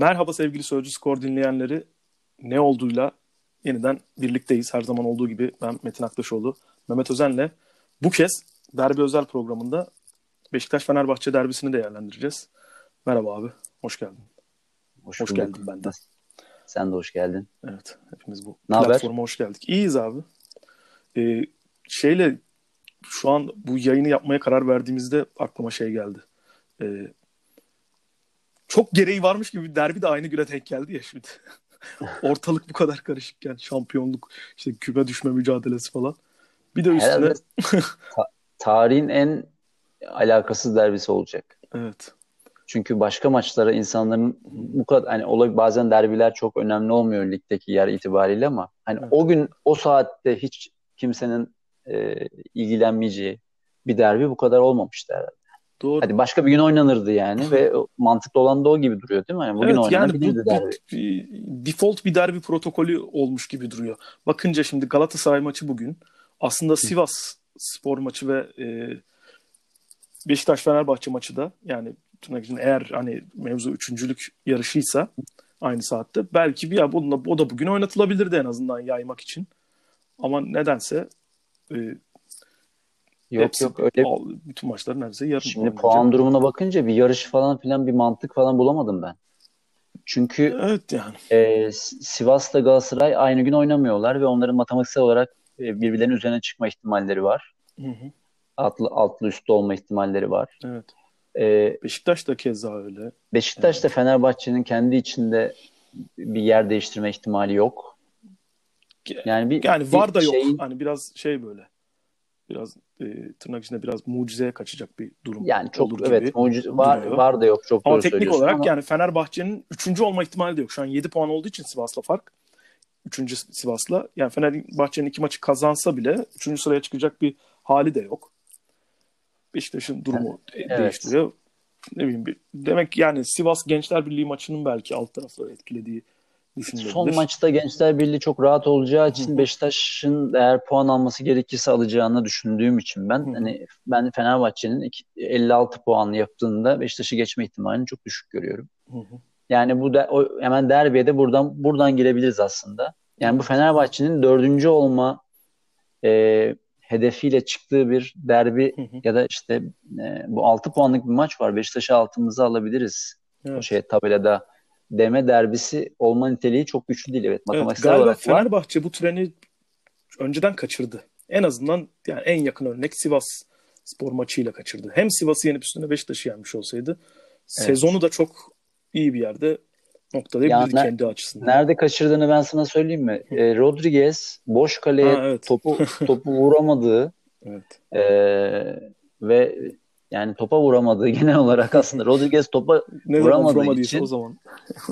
Merhaba sevgili Sözcü Skor dinleyenleri. Ne olduğuyla yeniden birlikteyiz. Her zaman olduğu gibi ben Metin Aktaşoğlu, Mehmet Özen'le bu kez derbi özel programında Beşiktaş-Fenerbahçe derbisini değerlendireceğiz. Merhaba abi, hoş geldin. Hoş, hoş geldin benden. Sen de hoş geldin. Evet, hepimiz bu ne platforma haber? hoş geldik. İyiyiz abi. Ee, şeyle şu an bu yayını yapmaya karar verdiğimizde aklıma şey geldi. Ee, çok gereği varmış gibi bir derbi de aynı güne denk geldi ya şimdi. Ortalık bu kadar karışıkken şampiyonluk, işte küme düşme mücadelesi falan. Bir de üstüne... Herhalde ta- tarihin en alakasız derbisi olacak. Evet. Çünkü başka maçlara insanların bu kadar hani olay bazen derbiler çok önemli olmuyor ligdeki yer itibariyle ama hani Evet. o gün o saatte hiç kimsenin e, ilgilenmeyeceği bir derbi bu kadar olmamıştı herhalde. Doğru. Hadi başka bir gün oynanırdı yani ve mantıklı olan da o gibi duruyor değil mi? Yani bugün evet yani bu, derbi. bir- default bir derbi protokolü olmuş gibi duruyor. Bakınca şimdi Galatasaray maçı bugün. Aslında Sivas spor maçı ve e, Beşiktaş Fenerbahçe maçı da yani tırnak içinde eğer hani mevzu üçüncülük yarışıysa aynı saatte belki bir ya bununla o da bugün oynatılabilirdi en azından yaymak için. Ama nedense e, Yok hepsi, yok öyle bütün maçlar neredeyse yarın Şimdi puan durumuna bakınca bir yarış falan filan bir mantık falan bulamadım ben. Çünkü Evet yani. e, Sivas'la Galatasaray aynı gün oynamıyorlar ve onların matematiksel olarak e, birbirlerinin üzerine çıkma ihtimalleri var. Hı hı, Altlı, altlı üstlü olma ihtimalleri var. evet. E, Beşiktaş da keza öyle. Beşiktaş da Fenerbahçe'nin kendi içinde bir yer değiştirme ihtimali yok. Yani bir Yani var da bir yok. şeyin- Hani biraz şey böyle. Biraz e, tırnak içinde biraz mucizeye kaçacak bir durum. yani çok olur gibi evet mucize var duruyor. var da yok çok Ama doğru teknik olarak ama yani Fenerbahçe'nin 3. olma ihtimali de yok. Şu an 7 puan olduğu için Sivas'la fark. 3. Sivas'la. Yani Fenerbahçe'nin iki maçı kazansa bile 3. sıraya çıkacak bir hali de yok. Beşiktaş'ın durumu Evet. değiştiriyor. Ne bileyim bir, demek yani Sivas Gençler Birliği maçının belki alt tarafları etkilediği düşünülebilir. Son maçta Gençler Birliği çok rahat olacağı için Beşiktaş'ın eğer puan alması gerekirse alacağını düşündüğüm için ben Hı hı. hani ben Fenerbahçe'nin iki- 56 puan yaptığında Beşiktaş'ı geçme ihtimalini çok düşük görüyorum. Hı hı. Yani bu da o, hemen derbiye de buradan buradan girebiliriz aslında. Yani bu Fenerbahçe'nin dördüncü olma e, hedefiyle çıktığı bir derbi Hı hı. ya da işte e, bu 6 puanlık bir maç var. Beşiktaş'ı altımıza alabiliriz. O Evet. şey tabelada deme derbisi olma niteliği çok güçlü değil. Evet, Evet, matematiksel galiba olarak var. Fenerbahçe bu treni önceden kaçırdı. En azından yani en yakın örnek Sivas spor maçıyla kaçırdı. Hem Sivas'ı yenip üstüne Beşiktaş'ı yenmiş olsaydı sezonu da çok iyi bir yerde noktalayabilirdi Ya ne- kendi açısından. Nerede kaçırdığını ben sana söyleyeyim mi? E, Rodriguez boş kaleye Ha, evet. topu topu vuramadığı Evet. e, ve yani topa vuramadığı genel olarak aslında Rodriguez topa Ne Vuramadığı için- o zaman.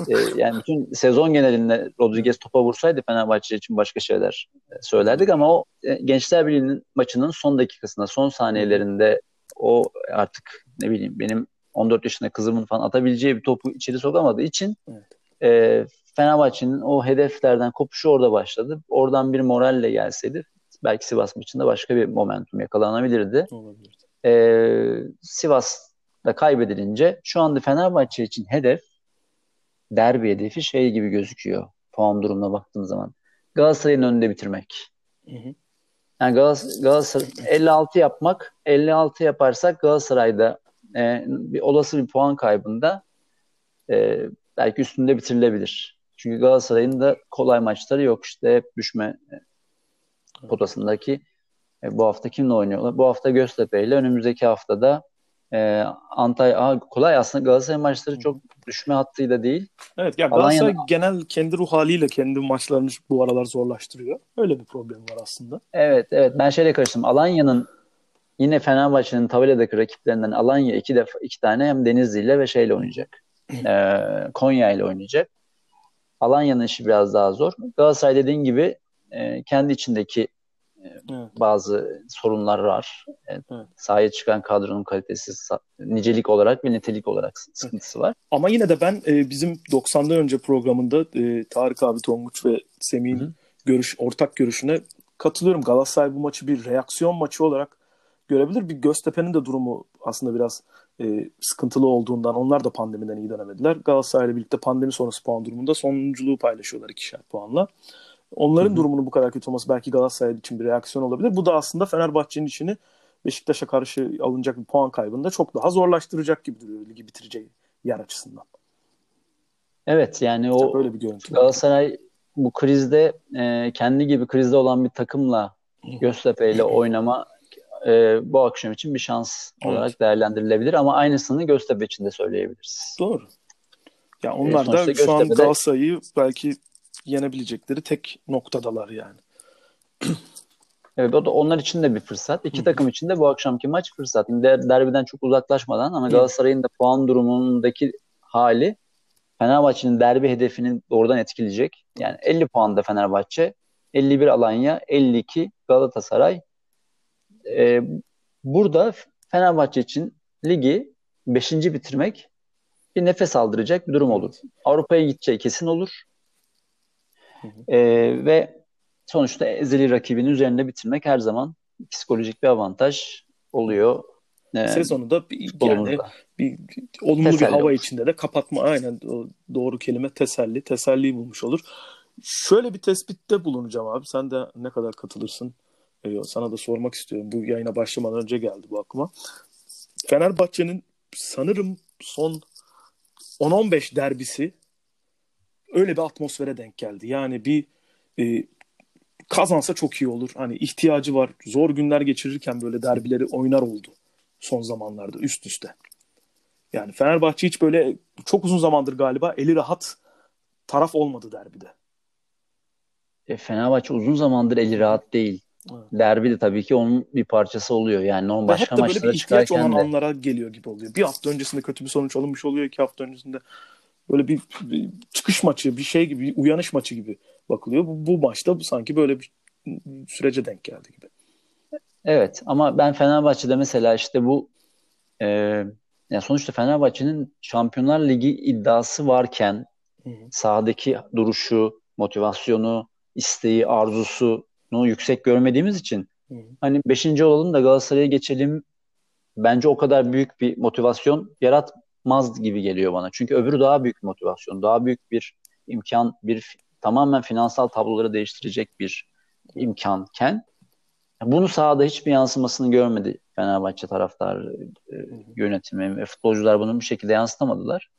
e, yani bütün sezon genelinde Rodriguez topa vursaydı Fenerbahçe için başka şeyler e, söylerdik ama o e, Gençler Birliği'nin maçının son dakikasında, son saniyelerinde o artık ne bileyim benim 14 yaşında kızımın falan atabileceği bir topu içeri sokamadığı için Evet. e, Fenerbahçe'nin o hedeflerden kopuşu orada başladı. Oradan bir moralle gelseydi belki Sivas maçında başka bir momentum yakalanabilirdi. Olabilir. Ee, Sivas'ta kaybedilince şu anda Fenerbahçe için hedef derbi hedefi şey gibi gözüküyor puan durumuna baktığım zaman. Galatasaray'ın önünde bitirmek. Hı hı. Yani Galas- Galatasaray 56 yapmak, 56 yaparsak Galatasaray'da e, bir olası bir puan kaybında e, belki üstünde bitirilebilir. Çünkü Galatasaray'ın da kolay maçları yok işte hep düşme e, potasındaki e, bu hafta kimle oynuyorlar? Bu hafta Göztepe ile önümüzdeki haftada e, Antalya Aa, kolay aslında Galatasaray maçları çok düşme hattıyla değil. Evet ya Alanya'da- Galatasaray genel kendi ruh haliyle kendi maçlarını bu aralar zorlaştırıyor. Öyle bir problem var aslında. Evet evet ben şeyle karıştım. Alanya'nın yine Fenerbahçe'nin tabeladaki rakiplerinden Alanya iki defa iki tane hem Denizli ile ve şeyle oynayacak. E, Konya ile oynayacak. Alanya'nın işi biraz daha zor. Galatasaray dediğin gibi e, kendi içindeki Evet. bazı sorunlar var. Evet. Evet. Sahaya çıkan kadronun kalitesi nicelik olarak ve nitelik olarak sıkıntısı var. Ama yine de ben e, bizim 90'dan önce programında e, Tarık abi Tonguç ve Semih'in görüş ortak görüşüne katılıyorum. Galatasaray bu maçı bir reaksiyon maçı olarak görebilir. Bir Göztepe'nin de durumu aslında biraz e, sıkıntılı olduğundan onlar da pandemiden iyi dönemediler. Galatasaray'la birlikte pandemi sonrası puan durumunda sonunculuğu paylaşıyorlar ikişer puanla. Onların Hı-hı. durumunun bu kadar kötü olması belki Galatasaray için bir reaksiyon olabilir. Bu da aslında Fenerbahçe'nin işini Beşiktaş'a karşı alınacak bir puan kaybında çok daha zorlaştıracak gibi duruyor ligi bitireceği yer açısından. Evet yani o böyle bir görüntü Galatasaray bu krizde e, kendi gibi krizde olan bir takımla Göztepe ile oynama e, bu akşam için bir şans evet. olarak değerlendirilebilir ama aynısını Göztepe için de söyleyebiliriz. Doğru. Ya onlar e, da şu an Galatasaray'ı belki yenebilecekleri tek noktadalar yani. Evet o da onlar için de bir fırsat. İki takım için de bu akşamki maç fırsat. Der, derbiden çok uzaklaşmadan ama Galatasaray'ın da puan durumundaki hali Fenerbahçe'nin derbi hedefini doğrudan etkileyecek. Yani 50 puanda Fenerbahçe, 51 Alanya, 52 Galatasaray. Ee, burada Fenerbahçe için ligi 5. bitirmek bir nefes aldıracak bir durum olur. Avrupa'ya gideceği kesin olur. Ee, ve sonuçta ezeli rakibinin üzerinde bitirmek her zaman psikolojik bir avantaj oluyor. Ee, Sezonu da bir, yani bir olumlu teselli bir hava olur. içinde de kapatma aynen doğru kelime teselli. Teselliyi bulmuş olur. Şöyle bir tespitte bulunacağım abi. Sen de ne kadar katılırsın? Ee, sana da sormak istiyorum. Bu yayına başlamadan önce geldi bu aklıma. Fenerbahçe'nin sanırım son 10-15 derbisi öyle bir atmosfere denk geldi. Yani bir e, kazansa çok iyi olur. Hani ihtiyacı var. Zor günler geçirirken böyle derbileri oynar oldu son zamanlarda üst üste. Yani Fenerbahçe hiç böyle çok uzun zamandır galiba eli rahat taraf olmadı derbide. E, Fenerbahçe uzun zamandır eli rahat değil. Evet. Derbi de tabii ki onun bir parçası oluyor. Yani onun başka hep de böyle bir ihtiyaç olan de... anlara geliyor gibi oluyor. Bir hafta öncesinde kötü bir sonuç alınmış oluyor. iki hafta öncesinde böyle bir, bir çıkış maçı, bir şey gibi, bir uyanış maçı gibi bakılıyor. Bu, bu maçta sanki böyle bir sürece denk geldi gibi. Evet ama ben Fenerbahçe'de mesela işte bu e, yani sonuçta Fenerbahçe'nin Şampiyonlar Ligi iddiası varken hı hı. sahadaki duruşu, motivasyonu, isteği, arzusunu yüksek görmediğimiz için hı hı. hani 5. olalım da Galatasaray'a geçelim bence o kadar büyük bir motivasyon yaratmaz gibi geliyor bana. Çünkü öbürü daha büyük motivasyon, daha büyük bir imkan, bir tamamen finansal tabloları değiştirecek bir imkanken bunu sahada hiçbir yansımasını görmedi Fenerbahçe taraftar e, yönetimi ve futbolcular bunu bir şekilde yansıtamadılar.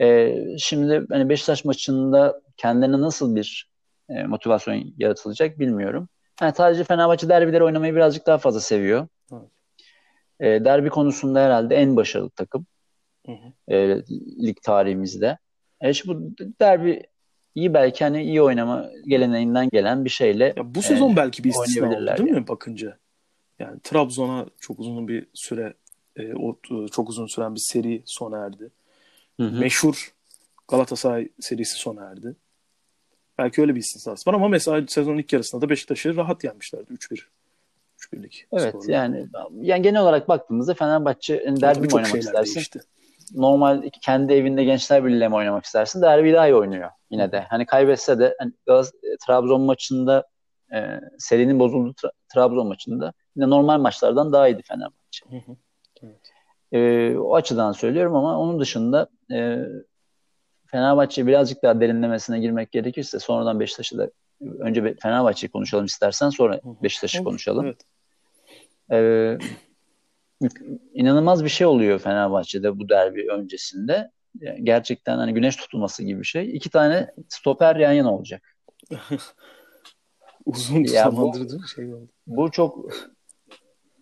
E, şimdi hani Beşiktaş maçında kendilerine nasıl bir e, motivasyon yaratılacak bilmiyorum. Yani sadece Fenerbahçe derbileri oynamayı birazcık daha fazla seviyor. Evet. E, derbi konusunda herhalde en başarılı takım. Hı hı. E, lig tarihimizde. E, şimdi bu derbi iyi belki hani iyi oynama geleneğinden gelen bir şeyle ya bu sezon e, belki bir istisna oldu değil yani. mi bakınca? Yani Trabzon'a çok uzun bir süre e, o e, çok uzun süren bir seri sona erdi. Hı hı. Meşhur Galatasaray serisi sona erdi. Belki öyle bir istisnası var ama mesela sezonun ilk yarısında da Beşiktaş'ı rahat yenmişlerdi 3-1. 3-1'lik. Evet skorla. yani yani genel olarak baktığımızda Fenerbahçe derbi oynamak istersin? Değişti normal kendi evinde Gençler Birliği'yle mi oynamak istersin? Derbi daha iyi oynuyor yine de. Hani kaybetse de hani Trabzon maçında e, serinin bozulduğu tra- Trabzon maçında yine normal maçlardan daha iyiydi Fenerbahçe. Hı hı. Evet. E, o açıdan söylüyorum ama onun dışında e, Fenerbahçe birazcık daha derinlemesine girmek gerekirse sonradan Beşiktaş'ı da önce Fenerbahçe'yi konuşalım istersen sonra Beşiktaş'ı konuşalım. Evet. Ee, inanılmaz bir şey oluyor Fenerbahçe'de bu derbi öncesinde. gerçekten hani güneş tutulması gibi bir şey. İki tane stoper yan yana olacak. Uzun zamandır değil mi? Şey oldu. Bu çok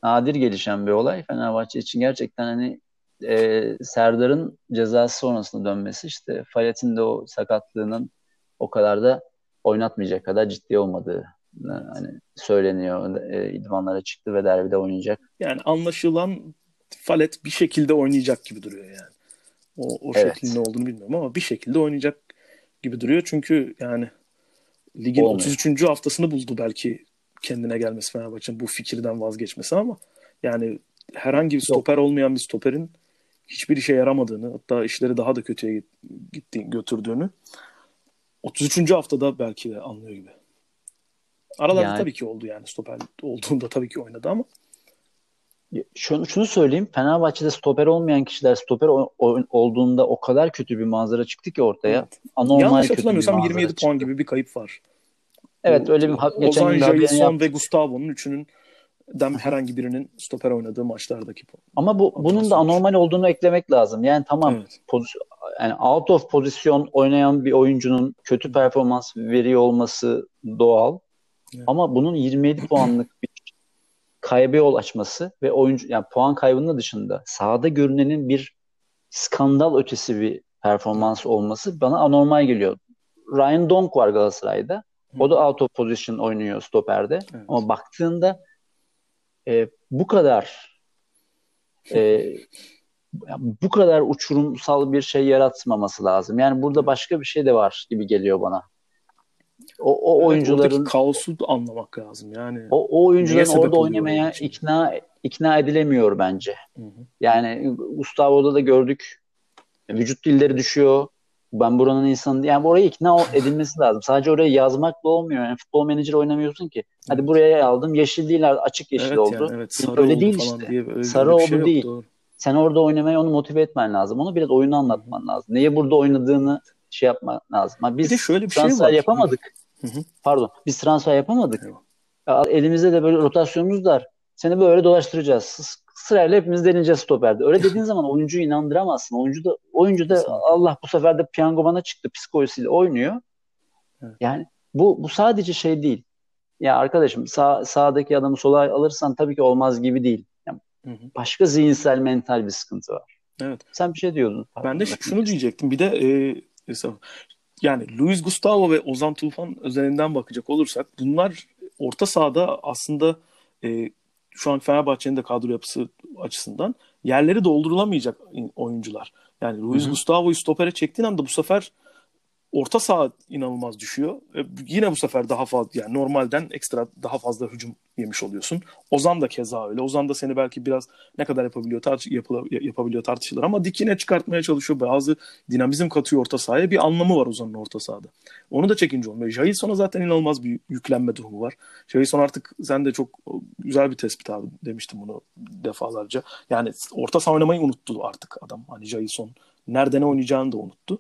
nadir gelişen bir olay Fenerbahçe için. Gerçekten hani e, Serdar'ın cezası sonrasında dönmesi işte Fayet'in de o sakatlığının o kadar da oynatmayacak kadar ciddi olmadığı hani söyleniyor. E, idmanlara çıktı ve derbide oynayacak. Yani anlaşılan Falet bir şekilde oynayacak gibi duruyor yani. O, o evet. şeklin ne olduğunu bilmiyorum ama bir şekilde oynayacak gibi duruyor. Çünkü yani ligin Olmuyor. 33. haftasını buldu belki kendine gelmesi Fenerbahçe'nin bu fikirden vazgeçmesi ama yani herhangi bir stoper Yok. olmayan bir stoperin hiçbir işe yaramadığını hatta işleri daha da kötüye gitti, götürdüğünü 33. haftada belki de anlıyor gibi. Aralarda yani, tabii ki oldu yani stoper olduğunda tabii ki oynadı ama. şunu, şunu söyleyeyim. Fenerbahçe'de stoper olmayan kişiler stoper o, o, olduğunda o kadar kötü bir manzara çıktı ki ortaya. Evet. Anormal Yanlış hatırlamıyorsam 27 çıktı. puan gibi bir kayıp var. Evet öyle bir geçen Ozan, Jailson ve Gustavo'nun üçünün den herhangi birinin stoper oynadığı maçlardaki Ama bu bunun da anormal olduğunu eklemek lazım. Yani tamam evet. pozisyon, yani out of pozisyon oynayan bir oyuncunun kötü performans veriyor olması doğal. Evet. Ama bunun 27 puanlık bir kaybı yol açması ve oyuncu yani puan kaybının dışında sahada görünenin bir skandal ötesi bir performans olması bana anormal geliyor. Ryan Donk var Galatasaray'da. O da out of position oynuyor stoperde. Evet. Ama baktığında e, bu kadar e, bu kadar uçurumsal bir şey yaratmaması lazım. Yani burada başka bir şey de var gibi geliyor bana. O, o oyuncuların evet, kaosu anlamak lazım yani. O, o oyuncuların orada oynamaya ikna ikna edilemiyor bence. Hı hı. Yani Gustavo'da da gördük. Vücut dilleri düşüyor. Ben buranın insanı yani oraya ikna edilmesi lazım. Sadece oraya yazmakla olmuyor. Yani futbol menajer oynamıyorsun ki. Hadi buraya aldım. Yeşil değil açık yeşil evet oldu. Yani, evet, sarı öyle değil işte. Diye, öyle sarı oldu şey değil. Yok, Sen orada oynamaya onu motive etmen lazım. Onu biraz oyunu anlatman lazım. Neye burada oynadığını şey yapman lazım. Ha, biz bir de şöyle bir transfer şey var. yapamadık. Hı hı. Pardon. Biz transfer yapamadık. Evet. Elimizde de böyle rotasyonumuz var. Seni böyle dolaştıracağız. Sırayla hepimiz deneyeceğiz stoperde. Öyle dediğin zaman oyuncuyu inandıramazsın. Oyuncu da oyuncu da Allah bu sefer de piyango bana çıktı psikolojisiyle oynuyor. Evet. Yani bu bu sadece şey değil. Ya arkadaşım sağ, sağdaki adamı sola alırsan tabii ki olmaz gibi değil. Yani hı hı. Başka zihinsel mental bir sıkıntı var. Evet. Sen bir şey diyordun. Ben de şunu diyecektim. Bir de e, yani Luis Gustavo ve Ozan Tufan üzerinden bakacak olursak bunlar orta sahada aslında e, şu an Fenerbahçe'nin de kadro yapısı açısından yerleri doldurulamayacak oyuncular. Yani Luis Gustavo'yu stopere çektiğin anda bu sefer orta saha inanılmaz düşüyor. E, yine bu sefer daha fazla yani normalden ekstra daha fazla hücum yemiş oluyorsun. Ozan da keza öyle. Ozan da seni belki biraz ne kadar yapabiliyor tartış yapabiliyor tartışılır ama dikine çıkartmaya çalışıyor. Bazı dinamizm katıyor orta sahaya. Bir anlamı var Ozan'ın orta sahada. Onu da çekince olmuyor. Jailson'a zaten inanılmaz bir yüklenme durumu var. Jailson artık sen de çok güzel bir tespit abi demiştim bunu defalarca. Yani orta saha oynamayı unuttu artık adam. Hani Jailson nerede ne oynayacağını da unuttu.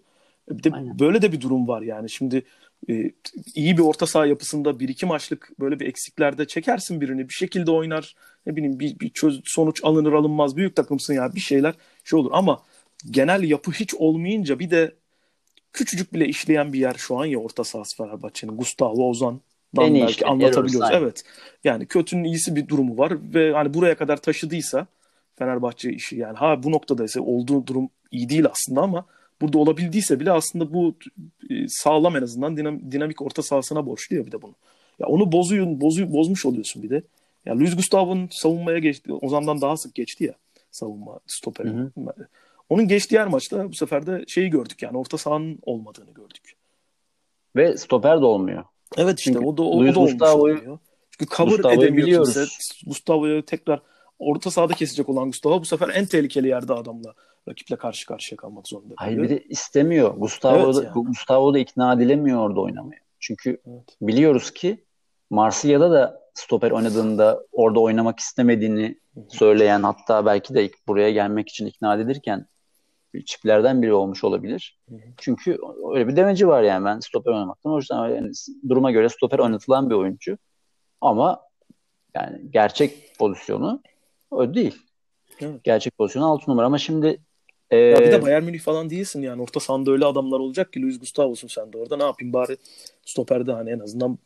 Bir de Aynen. böyle de bir durum var yani. Şimdi e, iyi bir orta saha yapısında bir iki maçlık böyle bir eksiklerde çekersin birini bir şekilde oynar. Ne bileyim bir, bir çöz, sonuç alınır alınmaz büyük takımsın ya bir şeyler şey olur ama genel yapı hiç olmayınca bir de küçücük bile işleyen bir yer şu an ya orta sahası Fenerbahçe'nin. Gustavo Ozan Dan belki işte, anlatabiliyoruz. Evet. Yani kötünün iyisi bir durumu var ve hani buraya kadar taşıdıysa Fenerbahçe işi yani ha bu noktada ise olduğu durum iyi değil aslında ama burada olabildiyse bile aslında bu e, sağlam en azından dinam, dinamik orta sahasına borçlu ya bir de bunu. Ya onu bozuyor, bozuyor, bozmuş oluyorsun bir de. Ya Luis Gustavo'nun savunmaya geçti. Ozan'dan daha sık geçti ya savunma stoperi. Onun geçtiği her maçta bu sefer de şeyi gördük yani orta sahanın olmadığını gördük. Ve stoper de olmuyor. Evet işte Çünkü o da, o, Luis da olmuş oluyor. Çünkü cover Gustavo'yu edemiyor biliyoruz. kimse. Gustavo'yu tekrar orta sahada kesecek olan Gustavo bu sefer en tehlikeli yerde adamla rakiple karşı karşıya kalmak zorunda. Hayır bir de istemiyor. Gustavo evet da, yani. Gustavo da ikna edilemiyor orada oynamaya. Çünkü evet. biliyoruz ki Marsilya'da da stoper oynadığında orada oynamak istemediğini söyleyen hatta belki de buraya gelmek için ikna edilirken çiplerden biri olmuş olabilir. Çünkü öyle bir demeci var yani ben stoper oynamaktan. O yüzden yani duruma göre stoper oynatılan bir oyuncu. Ama yani gerçek pozisyonu o değil. Evet. Gerçek pozisyonu 6 numara ama şimdi ee, ya bir de Bayern Münih falan değilsin yani. Orta sahanda öyle adamlar olacak ki Luis Gustavo'sun sen de orada. Ne yapayım bari stoperde hani en azından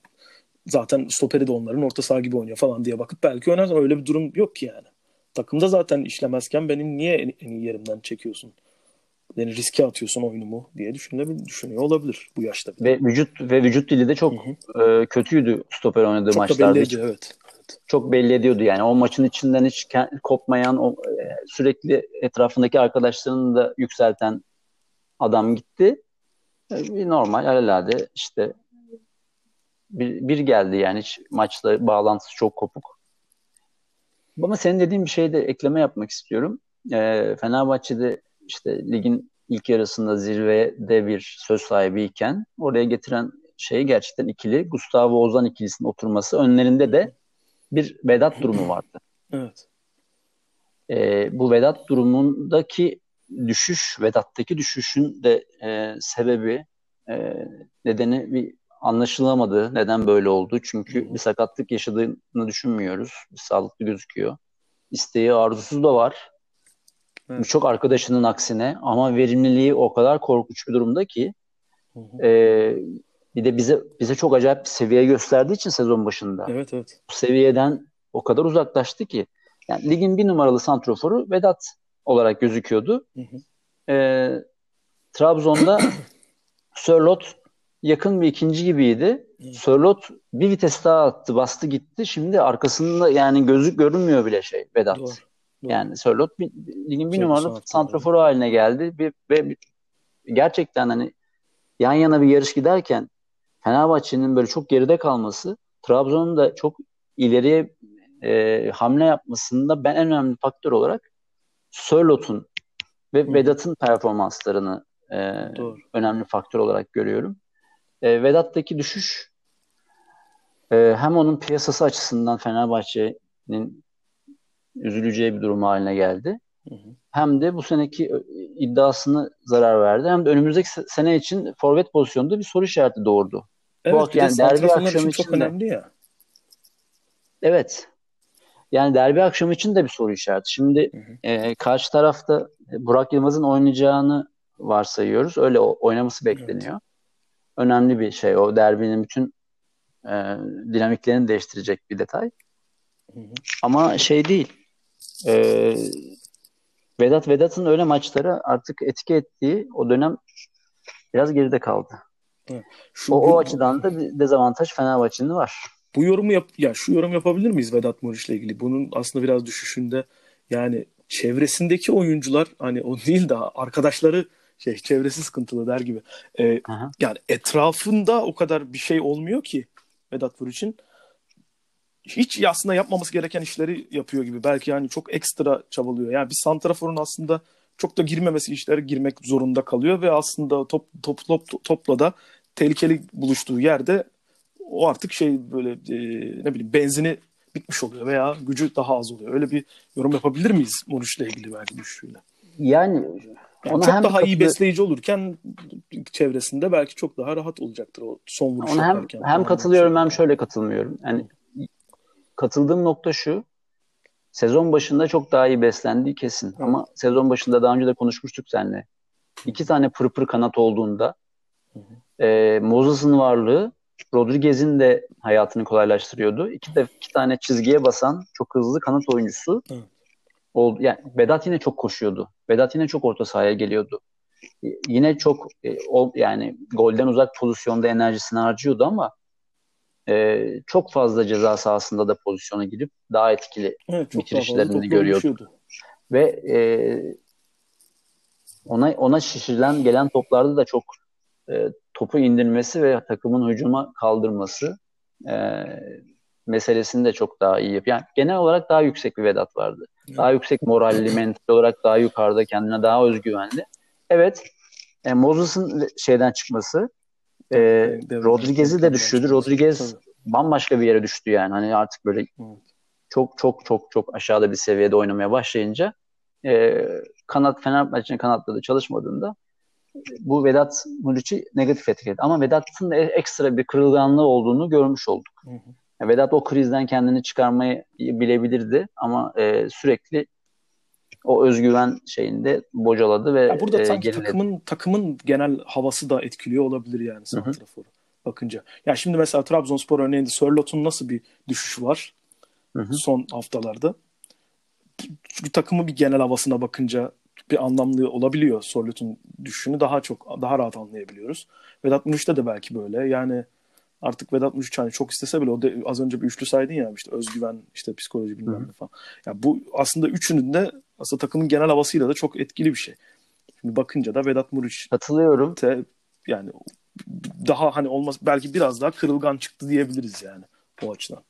zaten stoperi de onların orta saha gibi oynuyor falan diye bakıp belki oynarsan öyle bir durum yok ki yani. Takımda zaten işlemezken benim niye en, en iyi yerimden çekiyorsun? Yani riske atıyorsun oyunumu diye düşünebilir, düşünüyor olabilir bu yaşta. Ve vücut ve vücut dili de çok e, kötüydü stoper oynadığı çok maçlarda. Çok evet çok belli ediyordu yani. O maçın içinden hiç kopmayan, o, e, sürekli etrafındaki arkadaşlarını da yükselten adam gitti. E, bir normal alelade işte bir, bir geldi yani hiç maçla bağlantısı çok kopuk. Ama senin dediğin bir şeyde ekleme yapmak istiyorum. E, Fenerbahçe'de işte ligin ilk yarısında zirvede bir söz sahibiyken oraya getiren şey gerçekten ikili. Gustavo Ozan ikilisinin oturması. Önlerinde de bir Vedat durumu vardı. Evet. e, bu Vedat durumundaki düşüş, Vedat'taki düşüşün de e, sebebi, e, nedeni bir anlaşılamadı. Neden böyle oldu? Çünkü bir sakatlık yaşadığını düşünmüyoruz. Bir sağlıklı gözüküyor. İsteği, arzusu da var. Evet. Birçok arkadaşının aksine ama verimliliği o kadar korkunç bir durumda ki E, bir de bize bize çok acayip bir seviye gösterdiği için sezon başında. Evet evet. Bu seviyeden o kadar uzaklaştı ki. Yani ligin bir numaralı santroforu Vedat olarak gözüküyordu. Hı hı. E, Trabzon'da Sörlot yakın bir ikinci gibiydi. Hı. Sörlot bir vites daha attı, bastı gitti. Şimdi arkasında yani gözü görünmüyor bile şey Vedat. Doğru. Doğru. Yani Sörlot bir, ligin bir Çok numaralı santroforu haline geldi bir, ve bir, gerçekten hani yan yana bir yarış giderken Fenerbahçe'nin böyle çok geride kalması Trabzon'un da çok ileriye e, hamle yapmasında ben en önemli faktör olarak Sörlot'un ve. Vedat'ın performanslarını e, önemli faktör olarak görüyorum. E, Vedat'taki düşüş e, hem onun piyasası açısından Fenerbahçe'nin üzüleceği bir durum haline geldi. Hı hı. Hem de bu seneki e, iddiasını zarar verdi. Hem de önümüzdeki sene için forvet pozisyonunda bir soru işareti doğurdu. Evet, bu, yani derbi akşamı için çok de, önemli ya. Evet. Yani derbi akşamı için de bir soru işareti. Şimdi hı hı. E, karşı tarafta Burak Yılmaz'ın oynayacağını varsayıyoruz. Öyle oynaması bekleniyor. Evet. Önemli bir şey. O derbinin bütün e, dinamiklerini değiştirecek bir detay. Hı hı. Ama şey değil. E, Vedat Vedat'ın öyle maçları artık etki ettiği o dönem biraz geride kaldı. Şu, o, o açıdan da dezavantaj Fenerbahçe'nin var. Bu yorumu yap ya şu yorum yapabilir miyiz Vedat Muriç'le ilgili? Bunun aslında biraz düşüşünde yani çevresindeki oyuncular hani o değil de arkadaşları şey çevresi sıkıntılı der gibi. Ee, yani etrafında o kadar bir şey olmuyor ki Vedat Muriç'in hiç aslında yapmaması gereken işleri yapıyor gibi. Belki yani çok ekstra çabalıyor. Yani bir santraforun aslında çok da girmemesi işlere girmek zorunda kalıyor ve aslında top, top, top topla da tehlikeli buluştuğu yerde o artık şey böyle e, ne bileyim benzini bitmiş oluyor veya gücü daha az oluyor. Öyle bir yorum yapabilir miyiz Moruç'la ilgili belki düşüşüyle? Yani, yani çok daha iyi besleyici olurken çevresinde belki çok daha rahat olacaktır o son vuruş ona hem, hem katılıyorum hem şöyle katılmıyorum. Yani katıldığım nokta şu. Sezon başında çok daha iyi beslendiği kesin. Evet. Ama sezon başında daha önce de konuşmuştuk seninle. İki tane pırpır kanat olduğunda e, Moses'ın varlığı Rodriguez'in de hayatını kolaylaştırıyordu. İki, de, iki tane çizgiye basan çok hızlı kanat oyuncusu oldu. Yani Vedat yine çok koşuyordu. Vedat yine çok orta sahaya geliyordu. Yine çok e, o, yani golden uzak pozisyonda enerjisini harcıyordu ama e, çok fazla ceza sahasında da pozisyona girip daha etkili evet, bitirişlerini görüyordu. Ve e, ona ona şişirilen gelen toplarda da çok e, topu indirmesi ve takımın hücuma kaldırması e, meselesini de çok daha iyi yapıyor. Yani genel olarak daha yüksek bir Vedat vardı. Daha yüksek moralli, mental olarak daha yukarıda, kendine daha özgüvenli. Evet, e, Moses'ın şeyden çıkması e, Rodriguez'i de düşürdü. Rodriguez bambaşka bir yere düştü yani. Hani artık böyle çok çok çok çok aşağıda bir seviyede oynamaya başlayınca e, kanat Fenerbahçe'nin kanatları çalışmadığında bu Vedat Muriç'i negatif etkiledi. Ama Vedat'ın da ekstra bir kırılganlığı olduğunu görmüş olduk. Hı hı. Vedat o krizden kendini çıkarmayı bilebilirdi ama e, sürekli o özgüven şeyinde bocaladı ve ya burada e, sanki geriledi. takımın takımın genel havası da etkiliyor olabilir yani santraforu bakınca. Ya şimdi mesela Trabzonspor örneğinde Sörlot'un nasıl bir düşüşü var hı hı. son haftalarda. Çünkü takımı bir genel havasına bakınca bir anlamlı olabiliyor Sorlot'un düşüşünü daha çok daha rahat anlayabiliyoruz. Vedat Muriç'te de belki böyle. Yani artık Vedat Muriç hani çok istese bile o de, az önce bir üçlü saydın ya işte özgüven işte psikoloji bilmem ne falan. Ya yani bu aslında üçünün de aslında takımın genel havasıyla da çok etkili bir şey. Şimdi bakınca da Vedat Muriç katılıyorum. Te, yani daha hani olmaz belki biraz daha kırılgan çıktı diyebiliriz yani o açıdan.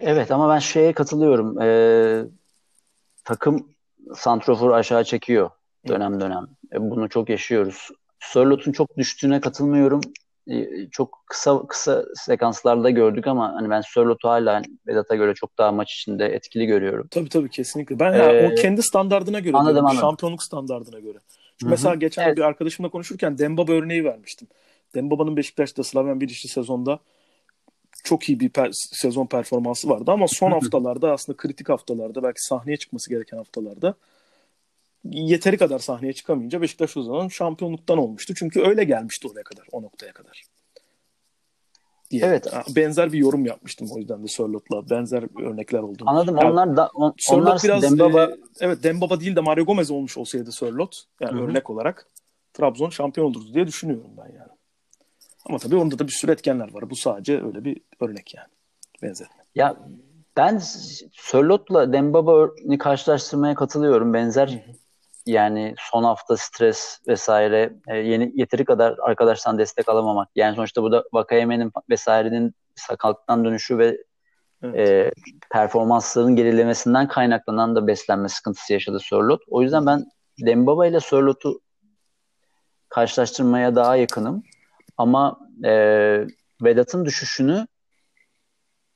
Evet ama ben şeye katılıyorum. Ee, takım santrofor aşağı çekiyor dönem dönem. E, bunu çok yaşıyoruz. Sörlot'un çok düştüğüne katılmıyorum. e, çok kısa kısa sekanslarda gördük ama hani ben Sörlot'u hala Vedat'a göre çok daha maç içinde etkili görüyorum. Tabii tabii kesinlikle. Ben ee, o kendi standardına göre anladım, anladım. şampiyonluk standardına göre. Çünkü mesela geçen evet. bir arkadaşımla konuşurken Dembaba örneği vermiştim. Dembaba'nın Beşiktaş'ta Slaven Bilic'li sezonda çok iyi bir per- sezon performansı vardı ama son haftalarda aslında kritik haftalarda belki sahneye çıkması gereken haftalarda yeteri kadar sahneye çıkamayınca Beşiktaş o zaman şampiyonluktan olmuştu. Çünkü öyle gelmişti oraya kadar, o noktaya kadar. Diye. Evet. Benzer bir yorum yapmıştım o yüzden de Sörlot'la. Benzer örnekler oldu. Anladım. Yani, onlar da on, Sörlot onlar biraz Dembaba... E, evet Dembaba değil de Mario Gomez olmuş olsaydı Sörlot yani Hı-hı. örnek olarak Trabzon şampiyon olurdu diye düşünüyorum ben yani. Ama tabii onda da bir sürü etkenler var. Bu sadece öyle bir örnek yani. Benzetme. Ya ben Sörlot'la Dembaba'yı karşılaştırmaya katılıyorum. Benzer Hı-hı. yani son hafta stres vesaire e, yeni yeteri kadar arkadaştan destek alamamak. Yani sonuçta bu da Vakayeme'nin vesairenin sakatlıktan dönüşü ve evet. e, performansların gerilemesinden kaynaklanan da beslenme sıkıntısı yaşadı Sörlot. O yüzden ben Dembaba ile Sörlot'u karşılaştırmaya daha yakınım. Ama e, Vedat'ın düşüşünü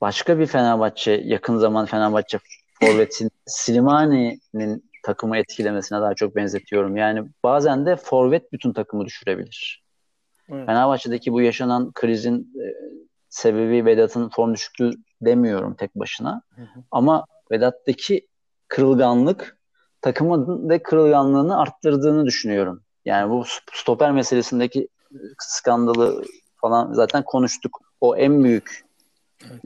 başka bir Fenerbahçe, yakın zaman Fenerbahçe forvetin Slimani'nin takımı etkilemesine daha çok benzetiyorum. Yani bazen de forvet bütün takımı düşürebilir. Evet. Fenerbahçe'deki bu yaşanan krizin e, sebebi Vedat'ın form düşüklüğü demiyorum tek başına. Hı hı. Ama Vedat'taki kırılganlık takımın da kırılganlığını arttırdığını düşünüyorum. Yani bu stoper meselesindeki skandalı falan zaten konuştuk. O en büyük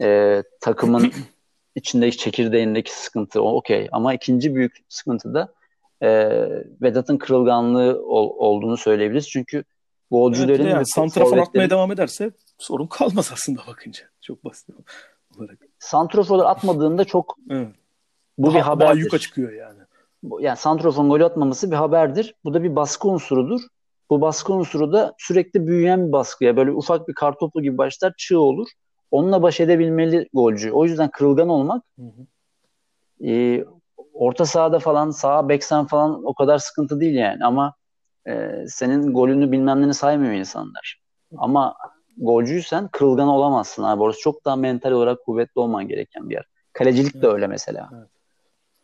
e, takımın içindeki çekirdeğindeki sıkıntı o okey. Ama ikinci büyük sıkıntı da e, Vedat'ın kırılganlığı ol, olduğunu söyleyebiliriz. Çünkü golcülerin evet, yani, santrafor atmaya devam ederse sorun kalmaz aslında bakınca. Çok basit olarak. Santrafor atmadığında çok evet. bu daha, bir haberdir. Daha yuka çıkıyor yani. Yani santraforun gol atmaması bir haberdir. Bu da bir baskı unsurudur. Bu baskı unsuru da sürekli büyüyen bir baskıya böyle ufak bir kartopu gibi başlar çığ olur. Onunla baş edebilmeli golcü. O yüzden kırılgan olmak hı hı. E, orta sahada falan sağa beksen falan o kadar sıkıntı değil yani ama e, senin golünü bilmem ne saymıyor insanlar. Ama golcüysen kırılgan olamazsın abi. Orası çok daha mental olarak kuvvetli olman gereken bir yer. Kalecilik evet. de öyle mesela. Evet.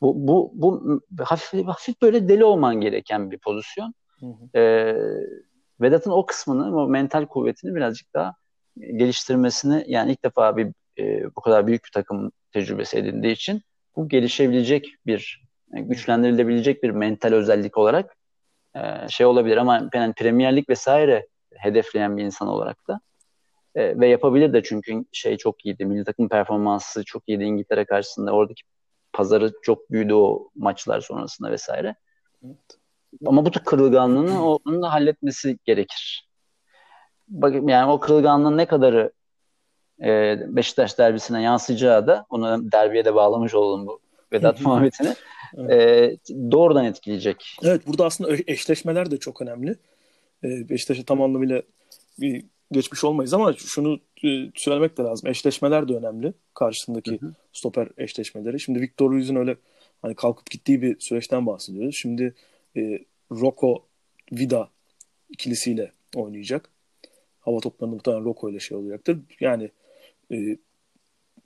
Bu, bu, bu hafif, hafif böyle deli olman gereken bir pozisyon. Hı E, Vedat'ın o kısmını, o mental kuvvetini birazcık daha geliştirmesini yani ilk defa bir e, bu kadar büyük bir takım tecrübesi edindiği için bu gelişebilecek bir yani güçlendirilebilecek bir mental özellik olarak e, şey olabilir ama yani Premier Lig vesaire hedefleyen bir insan olarak da e, ve yapabilir de çünkü şey çok iyiydi. Milli takım performansı çok iyiydi İngiltere karşısında. Oradaki pazarı çok büyüdü o maçlar sonrasında vesaire. Evet. Ama bu kırılganlığını onun da halletmesi gerekir. Bak, yani o kırılganlığın ne kadarı e, Beşiktaş derbisine yansıyacağı da onu derbiye de bağlamış olalım bu Vedat muhabbetini e, doğrudan etkileyecek. Evet burada aslında eşleşmeler de çok önemli. E, Beşiktaş'a tam anlamıyla bir geçmiş olmayız ama şunu e, söylemek de lazım. Eşleşmeler de önemli. Karşısındaki hı hı. stoper eşleşmeleri. Şimdi Victor Ruiz'in öyle hani kalkıp gittiği bir süreçten bahsediyoruz. Şimdi e, Rocco Vida ikilisiyle oynayacak. Hava toplarında muhtemelen Rocco ile şey olacaktır. Yani e,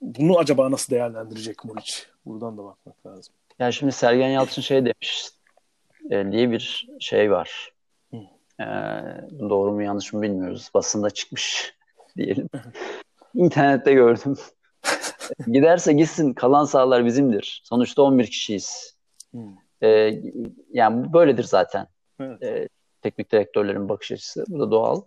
bunu acaba nasıl değerlendirecek Muric? Buradan da bakmak lazım. Yani şimdi Sergen Yalçın şey demiş e, diye bir şey var. E, doğru mu yanlış mı bilmiyoruz. Basında çıkmış diyelim. İnternette gördüm. Giderse gitsin kalan sahalar bizimdir. Sonuçta 11 kişiyiz. Hmm. E, yani böyledir zaten. Evet. E, teknik direktörlerin bakış açısı. Bu da doğal.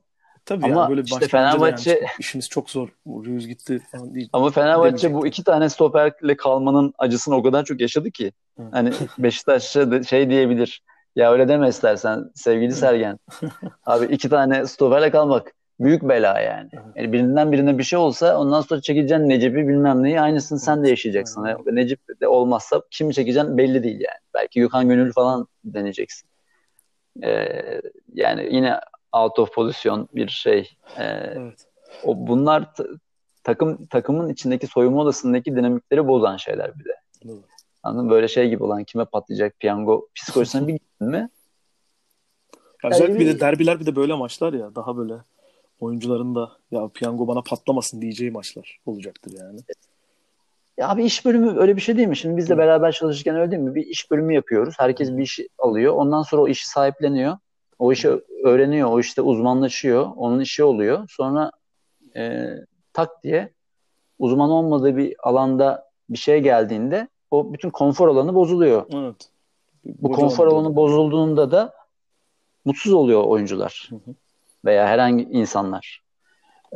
Tabii ama yani böyle işte Fenerbahçe yani işimiz çok zor. Rüyüz gitti falan değil. Ama Fenerbahçe bu iki tane stoperle kalmanın acısını o kadar çok yaşadı ki. Hı. Hani Beşiktaş'a şey diyebilir. Ya öyle deme istersen sevgili Sergen. Abi iki tane stoperle kalmak büyük bela yani. yani. Birinden birine bir şey olsa ondan sonra çekeceksin Necip'i bilmem neyi aynısını sen de yaşayacaksın. Yani Necip de olmazsa kimi çekeceksin belli değil yani. Belki Gökhan Gönül falan deneyeceksin. Ee, yani yine out of pozisyon bir şey. Ee, evet. O bunlar t- takım takımın içindeki soyunma odasındaki dinamikleri bozan şeyler bir de. Evet. Anladın Böyle şey gibi olan kime patlayacak piyango psikolojisine bir gittin mi? Ya özellikle bir de derbiler bir de böyle maçlar ya daha böyle oyuncuların da ya piyango bana patlamasın diyeceği maçlar olacaktır yani. Ya bir iş bölümü öyle bir şey değil mi? Şimdi biz de beraber çalışırken öyle değil mi? Bir iş bölümü yapıyoruz. Herkes bir iş alıyor. Ondan sonra o işi sahipleniyor. O işi öğreniyor. O işte uzmanlaşıyor. Onun işi oluyor. Sonra e, tak diye uzman olmadığı bir alanda bir şey geldiğinde o bütün konfor alanı bozuluyor. Evet. Bu konfor alanı bozulduğunda da mutsuz oluyor oyuncular Hı hı. Veya herhangi insanlar.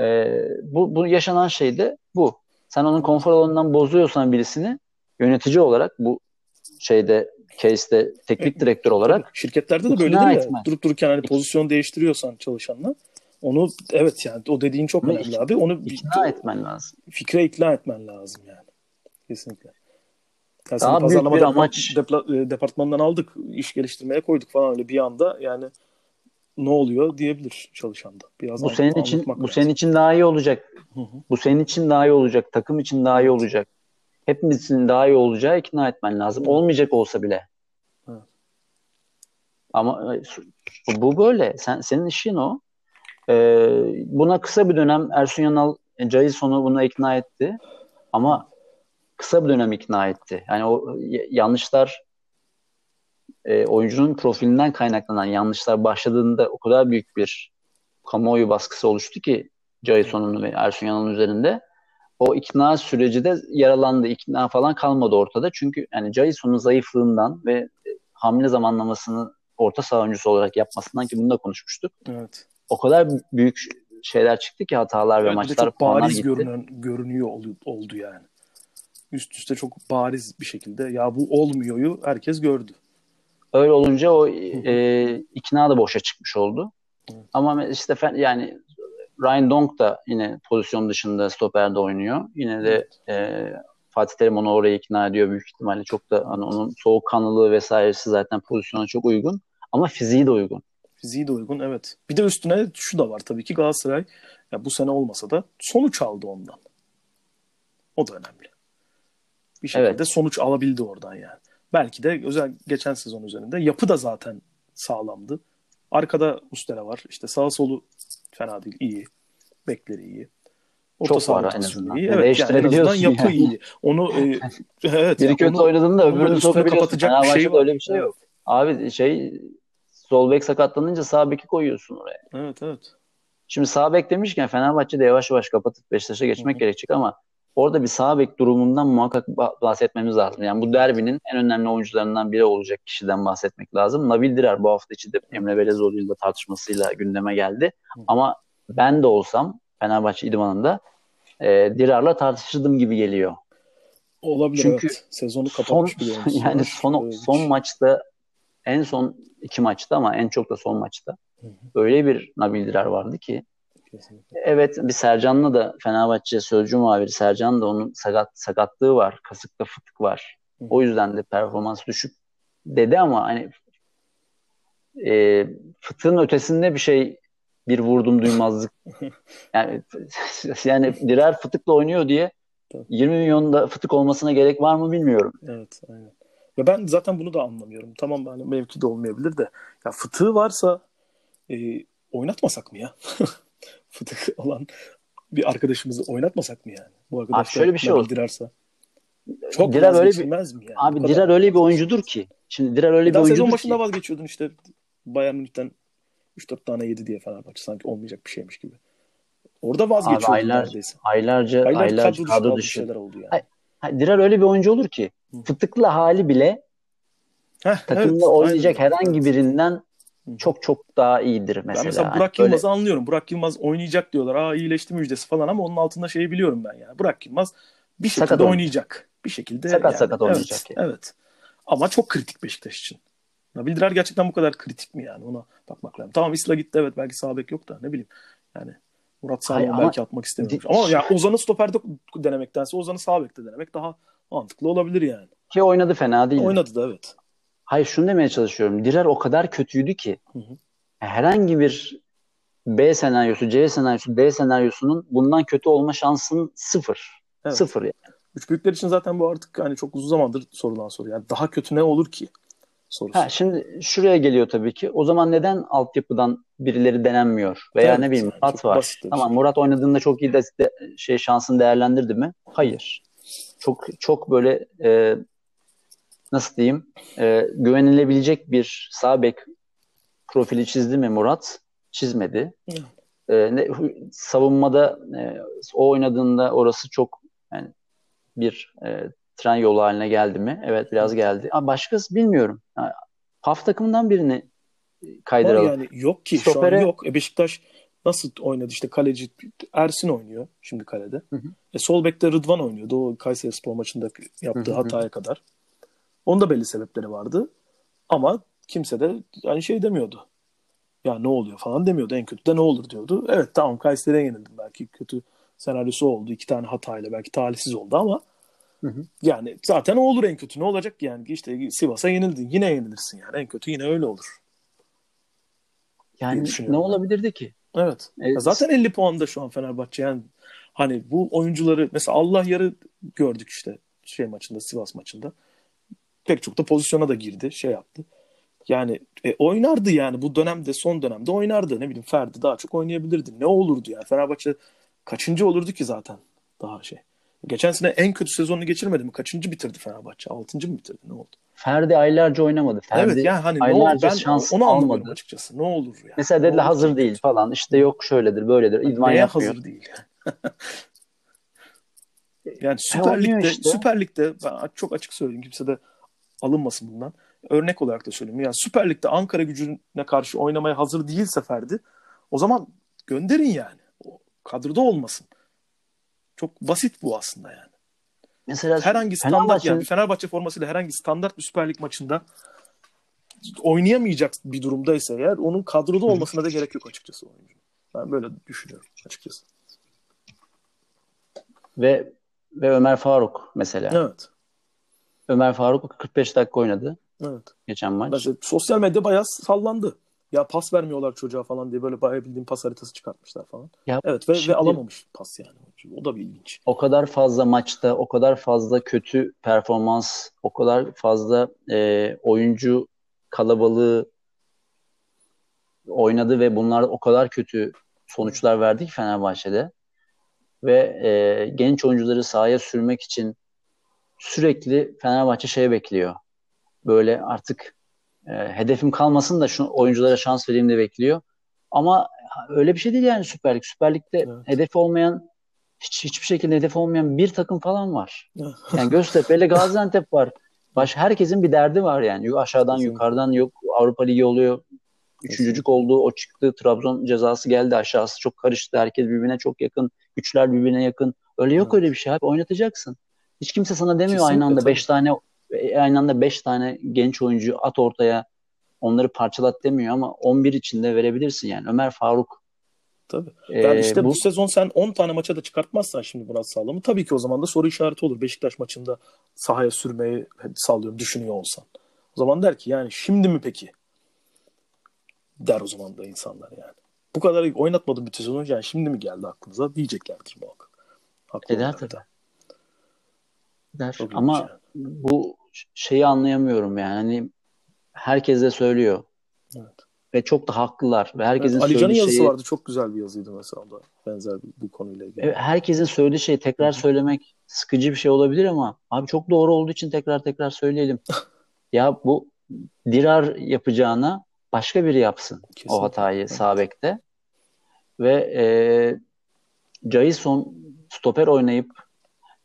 Ee, bu, bu yaşanan şey de bu. Sen onun konfor alanından bozuyorsan birisini yönetici olarak bu şeyde case'de teknik direktör olarak Şirketlerde de İkna böyle değil mi? etmen. Durup dururken hani pozisyon değiştiriyorsan çalışanla onu evet yani o dediğin çok önemli ik- abi. Onu ikna etmen lazım. fikre ikna etmen lazım yani. Kesinlikle. Yani Daha büyük bir amaç- depla- e, departmanından aldık, iş geliştirmeye koyduk falan öyle bir anda yani ne oluyor diyebilir çalışan da. Biraz Bu senin için bu lazım. senin için daha iyi olacak. Hı hı. Bu senin için daha iyi olacak. Takım için daha iyi olacak. Hepimiz için daha iyi olacağı ikna etmen lazım. Olmayacak olsa bile. Evet. Ama e, bu- böyle. Sen senin işin o. Ee, buna kısa bir dönem Ersun Yanal e, Jason'u buna ikna etti. Ama kısa bir dönem ikna etti. Yani o y- yanlışlar e, oyuncunun profilinden kaynaklanan yanlışlar başladığında o kadar büyük bir kamuoyu baskısı oluştu ki Jason'un ve Ersun Yanal'ın üzerinde. O ikna süreci de yaralandı. İkna falan kalmadı ortada. Çünkü yani Jason'un zayıflığından ve e, hamle zamanlamasını orta saha oyuncusu olarak yapmasından ki bunu da konuşmuştuk. Evet. O kadar büyük şeyler çıktı ki hatalar ve Evet, de maçlar çok bariz gitti. görünen, görünüyor oldu yani. Üst üste çok bariz bir şekilde ya bu olmuyoryu herkes gördü. Öyle olunca o e, ikna da boşa çıkmış oldu. Evet. Ama işte yani Ryan Donk da yine pozisyon dışında stoperde oynuyor. Yine de e, Fatih Terim onu oraya ikna ediyor büyük ihtimalle. Çok da hani onun soğukkanlılığı vesairesi zaten pozisyona çok uygun. Ama fiziği de uygun. Fiziği de uygun evet. Bir de üstüne şu da var tabii ki Galatasaray ya bu sene olmasa da sonuç aldı ondan. O da önemli. Bir şekilde Evet. sonuç alabildi oradan yani. Belki de özel geçen sezon üzerinde yapı da zaten sağlamdı. Arkada Mustera var. İşte sağ solu fena değil. iyi. Bekleri iyi. Orta Çok saha var en azından. iyi. Evet yani en azından yapı yani. iyi. Onu e, evet. Biri yani kötü oynadığında öbürünü sokabiliyorsun. kapatacak bir şey var. öyle bir şey yok. Abi şey sol bek sakatlanınca sağ beki koyuyorsun oraya. Evet evet. Şimdi sağ bek demişken Fenerbahçe'de yavaş yavaş kapatıp Beşiktaş'a geçmek Hı hı. gerekecek ama orada bir sağ bek durumundan muhakkak ba- bahsetmemiz lazım. Yani bu derbinin en önemli oyuncularından biri olacak kişiden bahsetmek lazım. Nabil Dirar bu hafta içi de Emre Belezoğlu ile tartışmasıyla gündeme geldi. Ama ben de olsam Fenerbahçe İdman'ında e, Dirar'la tartışırdım gibi geliyor. Olabilir Çünkü evet. Sezonu Son, kapatmış oyuncusu yani son, son maçta en son iki maçta ama en çok da son maçta Hı hı. öyle bir Nabil Dirar vardı ki Kesinlikle. Evet bir Sercan'la da Fenerbahçe sözcü muhabiri Sercan da onun sakat, sakatlığı var. Kasıkta fıtık var. Hı. O yüzden de performans düşük dedi ama hani e, fıtığın ötesinde bir şey bir vurdum duymazlık. Yani yani birer fıtıkla oynuyor diye Tabii. 20 milyonda fıtık olmasına gerek var mı bilmiyorum. Evet, aynen. Ya ben zaten bunu da anlamıyorum. Tamam hani mevki de olmayabilir de ya fıtığı varsa e, oynatmasak mı ya? Fıtık olan bir arkadaşımızı oynatmasak mı yani? Bu arkadaş Abi şöyle bir şey oldu. Dirarsa. Çok Dirar öyle bir- mi yani? Abi. Dirar öyle bir oyuncudur ki. Şimdi Dirar öyle bir Daha sezon oyuncudur başında ki. vazgeçiyordun işte Bayern Münih'ten 3-4 tane yedi diye Fenerbahçe sanki olmayacak bir şeymiş gibi. Orada vazgeçiyordun aylar- neredeyse. Aylarca Aylar aylarca kadro dışı kadro kaldı, bir dışı. şeyler oldu yani. Ay- Ha, Dirar öyle bir oyuncu olur ki Hı. fıtıklı hali bile Heh, takımda evet, oynayacak aynen. herhangi birinden. Çok çok daha iyidir mesela. Ben mesela Burak böyle- Yılmaz'ı anlıyorum. Burak Yılmaz oynayacak diyorlar. Aa iyileşti müjdesi falan ama onun altında şeyi biliyorum ben yani. Burak Yılmaz bir şekilde Sakat oynayacak. Bir şekilde Sakat yani. sakat oynayacak Evet, yani. evet. Ama çok kritik Beşiktaş için. Nabil Dirar gerçekten bu kadar kritik mi yani? Ona bakmak lazım. Tamam Isla gitti evet belki sağ bek yok da ne bileyim. Yani Murat Sağlam ama- belki atmak istemiyormuş. Di- Ama ya Ozan'ı stoperde denemektense Ozan'ı sağ bekte denemek daha mantıklı olabilir yani. ki oynadı fena değil. Oynadı da evet. Hayır şunu demeye çalışıyorum. Dirar o kadar kötüydü ki Hı hı. herhangi bir B senaryosu, C senaryosu, D senaryosunun bundan kötü olma şansın sıfır. Evet. Sıfır yani. Üç büyükler için zaten bu artık hani çok uzun zamandır sorulan soru. Yani daha kötü ne olur ki? sorusu. Ha, şimdi şuraya geliyor tabii ki. O zaman neden altyapıdan birileri denenmiyor? Veya Evet, ne bileyim Murat var. basit Tamam şey. Murat oynadığında çok iyi de, de- şey şansını değerlendirdi mi? Hayır. Çok çok böyle e, nasıl diyeyim e, güvenilebilecek bir sağ bek profili çizdi mi Murat? Çizmedi. Evet. E, ne, savunmada e, o oynadığında orası çok yani bir e, tren yolu haline geldi mi? Evet biraz geldi. Ama başkası bilmiyorum. Ha, PAF takımından birini Var kaydıralım. yani yok ki şu Stopere- an yok. E Beşiktaş nasıl oynadı işte kaleci Ersin oynuyor şimdi kalede. Hı hı. E sol bekte Rıdvan oynuyordu o Kayseri Spor maçında yaptığı hı hı. hataya kadar. Onun da belli sebepleri vardı. Ama kimse de yani şey demiyordu. Ya ne oluyor falan demiyordu. En kötü de ne olur diyordu. Evet tamam Kayseri'ye yenildim. Belki kötü senaryosu oldu. iki tane hatayla belki talihsiz oldu ama Hı hı. yani zaten o olur en kötü. Ne olacak yani? işte Sivas'a yenildin. Yine yenilirsin yani. En kötü yine öyle olur. Yani ne olabilirdi ki? Evet. E, Ya zaten 50 puanda şu an Fenerbahçe. Yani hani bu oyuncuları mesela Allah yarı gördük işte şey maçında Sivas maçında. Pek çok da pozisyona da girdi. Şey yaptı. Yani e, oynardı yani bu dönemde son dönemde oynardı. Ne bileyim Ferdi daha çok oynayabilirdi. Ne olurdu yani Fenerbahçe kaçıncı olurdu ki zaten daha şey. Geçen sene en kötü sezonunu geçirmedi mi? Kaçıncı bitirdi Fenerbahçe? Altıncı mı bitirdi? Ne oldu? Ferdi aylarca oynamadı. Ferdi evet yani hani ne oldu? aylarca Ben şans onu almadı. açıkçası. Ne olur yani? Mesela Ne dediler olur hazır ki? değil falan. İşte yok şöyledir, böyledir. İdman Neye yapmıyor. hazır değil? yani Süper Lig'de, işte. Süper Lig'de ben çok açık söyleyeyim kimse de alınmasın bundan. Örnek olarak da söyleyeyim. Yani Süper Lig'de Ankara gücüne karşı oynamaya hazır değilse Ferdi o zaman gönderin yani. O kadroda olmasın. Çok basit bu aslında yani. Mesela Herhangi standart Fenerbahçe'nin- yani Fenerbahçe formasıyla herhangi standart bir Süper Lig maçında oynayamayacak bir durumdaysa eğer onun kadroda olmasına da gerek yok açıkçası oyuncu. Ben böyle düşünüyorum açıkçası. ve ve Ömer Faruk mesela. Evet. Ömer Faruk 45 dakika oynadı Evet. geçen maç. Mesela sosyal medya bayağı sallandı. Ya pas vermiyorlar çocuğa falan diye böyle bayağı bildiğin pas haritası çıkartmışlar falan. Ya Evet ve, şimdi- ve alamamış pas yani. O da bir ilginç. o kadar fazla maçta, o kadar fazla kötü performans, o kadar fazla e, oyuncu kalabalığı oynadı ve bunlar o kadar kötü sonuçlar verdi ki Fenerbahçe'de. Ve e, genç oyuncuları sahaya sürmek için sürekli Fenerbahçe şey bekliyor. Böyle artık e, hedefim kalmasın da şu oyunculara şans vereyim de bekliyor. Ama öyle bir şey değil yani Süper Lig. Süper Lig'de Evet. hedefi olmayan hiç, hiçbir şekilde hedefi olmayan bir takım falan var. Yani Göztepe ile Gaziantep var. Baş, herkesin bir derdi var yani. Aşağıdan Kesinlikle. yukarıdan yok Avrupa Ligi oluyor. Üçüncücük oldu. O çıktı. Trabzon cezası geldi. Aşağısı çok karıştı. Herkes birbirine çok yakın. Güçler birbirine yakın. Öyle yok Evet. öyle bir şey abi. Oynatacaksın. Hiç kimse sana demiyor Kesinlikle, aynı anda tabii. 5 tane aynı anda 5 tane genç oyuncu at ortaya. Onları parçalat demiyor ama 11 içinde verebilirsin yani. Ömer Faruk Tabii. e, Yani işte bu, bu sezon sen 10 tane maça da çıkartmazsan şimdi Murat Sağlam'ı tabii ki o zaman da soru işareti olur. Beşiktaş maçında sahaya sürmeyi hadi sallıyorum düşünüyor olsan. O zaman der ki yani şimdi mi peki? Der o zaman da insanlar yani. Bu kadar oynatmadım bir sezonu yani şimdi mi geldi aklınıza diyeceklerdir muhakkak. Haklı eder tabii. Da. der. Çok Ama yani. bu şeyi anlayamıyorum yani. Hani herkes de söylüyor. Evet. Ve çok da haklılar. Ve herkesin Evet, Ali Can'ın yazısı şeyi, vardı. Çok güzel bir yazıydı mesela da. Benzer bir, bu konuyla ilgili. Evet, herkesin söylediği şeyi tekrar söylemek sıkıcı bir şey olabilir ama abi çok doğru olduğu için tekrar tekrar söyleyelim. ya bu Dirar yapacağına başka biri yapsın Kesinlikle. o hatayı Evet. sağ bekte. Ve e, Jason stoper oynayıp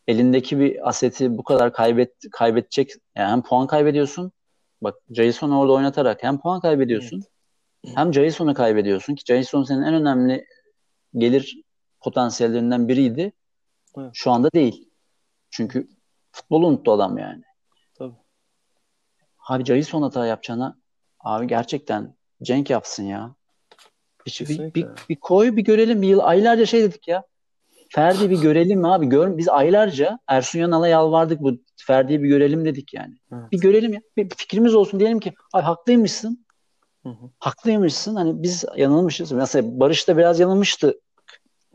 elindeki bir aseti bu kadar kaybet kaybedecek yani hem puan kaybediyorsun bak Jason orada oynatarak hem puan kaybediyorsun hem Jason'u kaybediyorsun ki Jason senin en önemli gelir potansiyellerinden biriydi. Evet. Şu anda değil. Çünkü futbolu unuttu adam yani. Tabii. Abi Jason hata yapacağına abi gerçekten Cenk yapsın ya. Bir, bir, Kesinlikle. bir, bir koy bir görelim. Bir yıl aylarca şey dedik ya. Ferdi bir görelim mi abi? Gör, biz aylarca Ersun Yanal'a yalvardık bu Ferdi'yi bir görelim dedik yani. Evet. Bir görelim ya. Bir fikrimiz olsun diyelim ki abi haklıymışsın. Hı hı. Haklıymışsın. Hani biz yanılmışız. Mesela Barış da biraz yanılmıştı.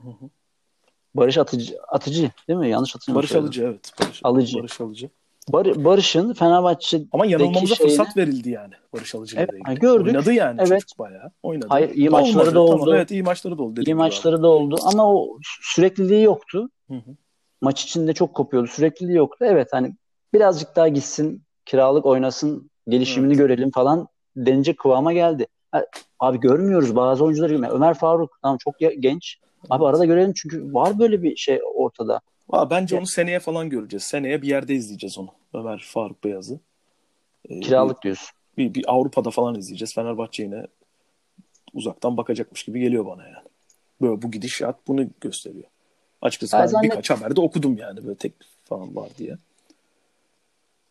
Hı hı. Barış atıcı, atıcı değil mi? Yanlış hatırlamıyorum. Barış Alıcı evet. Barış Alıcı. Barış Alıcı. Bar Barış'ın Fenerbahçe ama yanılmamıza şeyine... fırsat verildi yani Barış Alıcı evet, ilgili. gördük. Oynadı yani evet. çocuk bayağı. Oynadı. Hayır iyi maçları Olmadı. da oldu. Tamam, evet iyi maçları da oldu. İyi maçları da oldu ama o sürekliliği yoktu. Hı hı. Maç içinde çok kopuyordu. Sürekliliği yoktu. Evet hani birazcık daha gitsin kiralık oynasın gelişimini evet. görelim falan denecek kıvama geldi. Abi görmüyoruz bazı oyuncuları. Ömer Faruk tamam çok genç. Abi arada görelim çünkü var böyle bir şey ortada. Aa, bence onu seneye falan göreceğiz. Seneye bir yerde izleyeceğiz onu. Ömer Faruk Beyaz'ı. Ee, Kiralık diyorsun. Bir, bir Avrupa'da falan izleyeceğiz. Fenerbahçe yine uzaktan bakacakmış gibi geliyor bana yani. Böyle bu gidişat bunu gösteriyor. Açıkçası ben, ben birkaç haberde okudum yani böyle teklif falan var diye.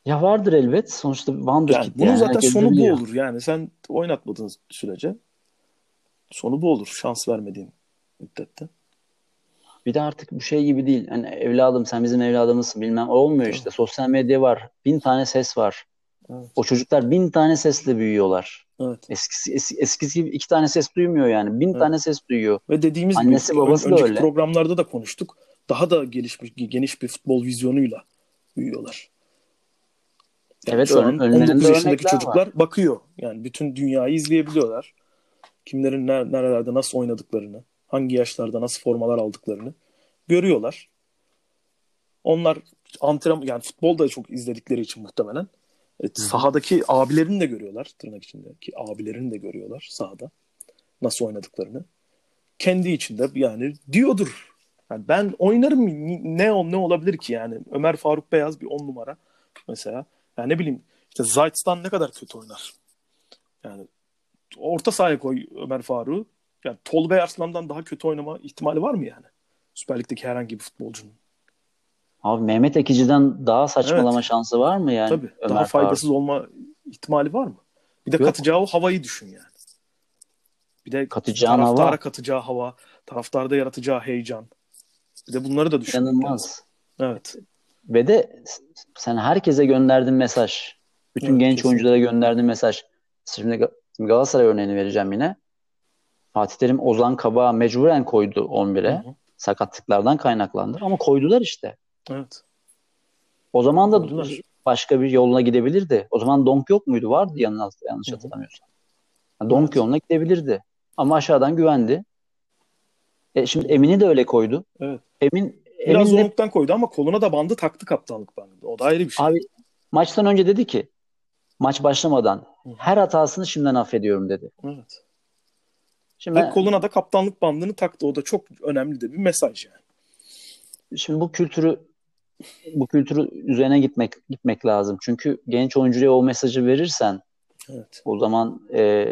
Ya vardır elbet. Sonuçta Wonderkid yani. Bunun yani. zaten Herkes sonu biliyor. bu olur. Yani sen oynatmadığın sürece sonu bu olur. Şans vermediğin müddette. Bir de artık bu şey gibi değil. Hani evladım sen bizim evladımızsın bilmem. Olmuyor işte. Sosyal medya var. Bin tane ses var. Evet. O çocuklar bin tane sesle büyüyorlar. Evet. Eskisi, es, eskisi gibi iki tane ses duymuyor yani. Bin evet. tane ses duyuyor. Ve dediğimiz Annesi, gibi babası ön, da öyle. programlarda da konuştuk. Daha da gelişmiş, geniş bir futbol vizyonuyla büyüyorlar. Yani evet, şu an 19 yaşındaki çocuklar var. bakıyor. Yani bütün dünyayı izleyebiliyorlar. Kimlerin nerelerde nasıl oynadıklarını, hangi yaşlarda nasıl formalar aldıklarını görüyorlar. Onlar antrenman yani futbol da çok izledikleri için muhtemelen Evet, sahadaki abilerini de görüyorlar tırnak içindeki abilerini de görüyorlar sahada nasıl oynadıklarını. Kendi içinde yani diyordur. Yani ben oynarım ne ne olabilir ki yani Ömer Faruk Beyaz bir on numara mesela. Yani ne bileyim işte Zayt'tan ne kadar kötü oynar. Yani orta sahaya koy Ömer Faruk'u. Yani Tolga Arslan'dan daha kötü oynama ihtimali var mı yani? Süper Lig'deki herhangi bir futbolcunun. Abi Mehmet Ekici'den daha saçmalama evet. şansı var mı yani? Tabii. Ömer daha faydasız Faruk. olma ihtimali var mı? Bir de Yok. katacağı o havayı düşün yani. Bir de katacağı taraftara hava. katacağı hava, taraftarda yaratacağı heyecan. Bir de bunları da düşün. İnanılmaz. Evet. Ve de sen herkese gönderdiğin mesaj. Bütün evet, genç kesinlikle. oyunculara gönderdiğin mesaj. Şimdi Galatasaray örneğini vereceğim yine. Fatih Terim Ozan Kabak'a mecburen koydu 11'e. Sakatlıklardan kaynaklandı. Ama koydular işte. Evet. O zaman da Koydular. başka bir yoluna gidebilirdi. O zaman Donk yok muydu? Vardı yanlış, yanlış hatırlamıyorsam. Yani Donk evet. yoluna gidebilirdi. Ama aşağıdan güvendi. E şimdi Emin'i de öyle koydu. Evet. Emin Biraz Emin zorluktan de... koydu ama koluna da bandı taktı kaptanlık bandı. O da ayrı bir şey. Abi maçtan önce dedi ki maç başlamadan her hatasını şimdiden affediyorum dedi. Evet. Şimdi Ve koluna da kaptanlık bandını taktı. O da çok önemli de bir mesaj yani. Şimdi bu kültürü bu kültürü üzerine gitmek gitmek lazım. Çünkü genç oyuncuya o mesajı verirsen evet. o zaman e,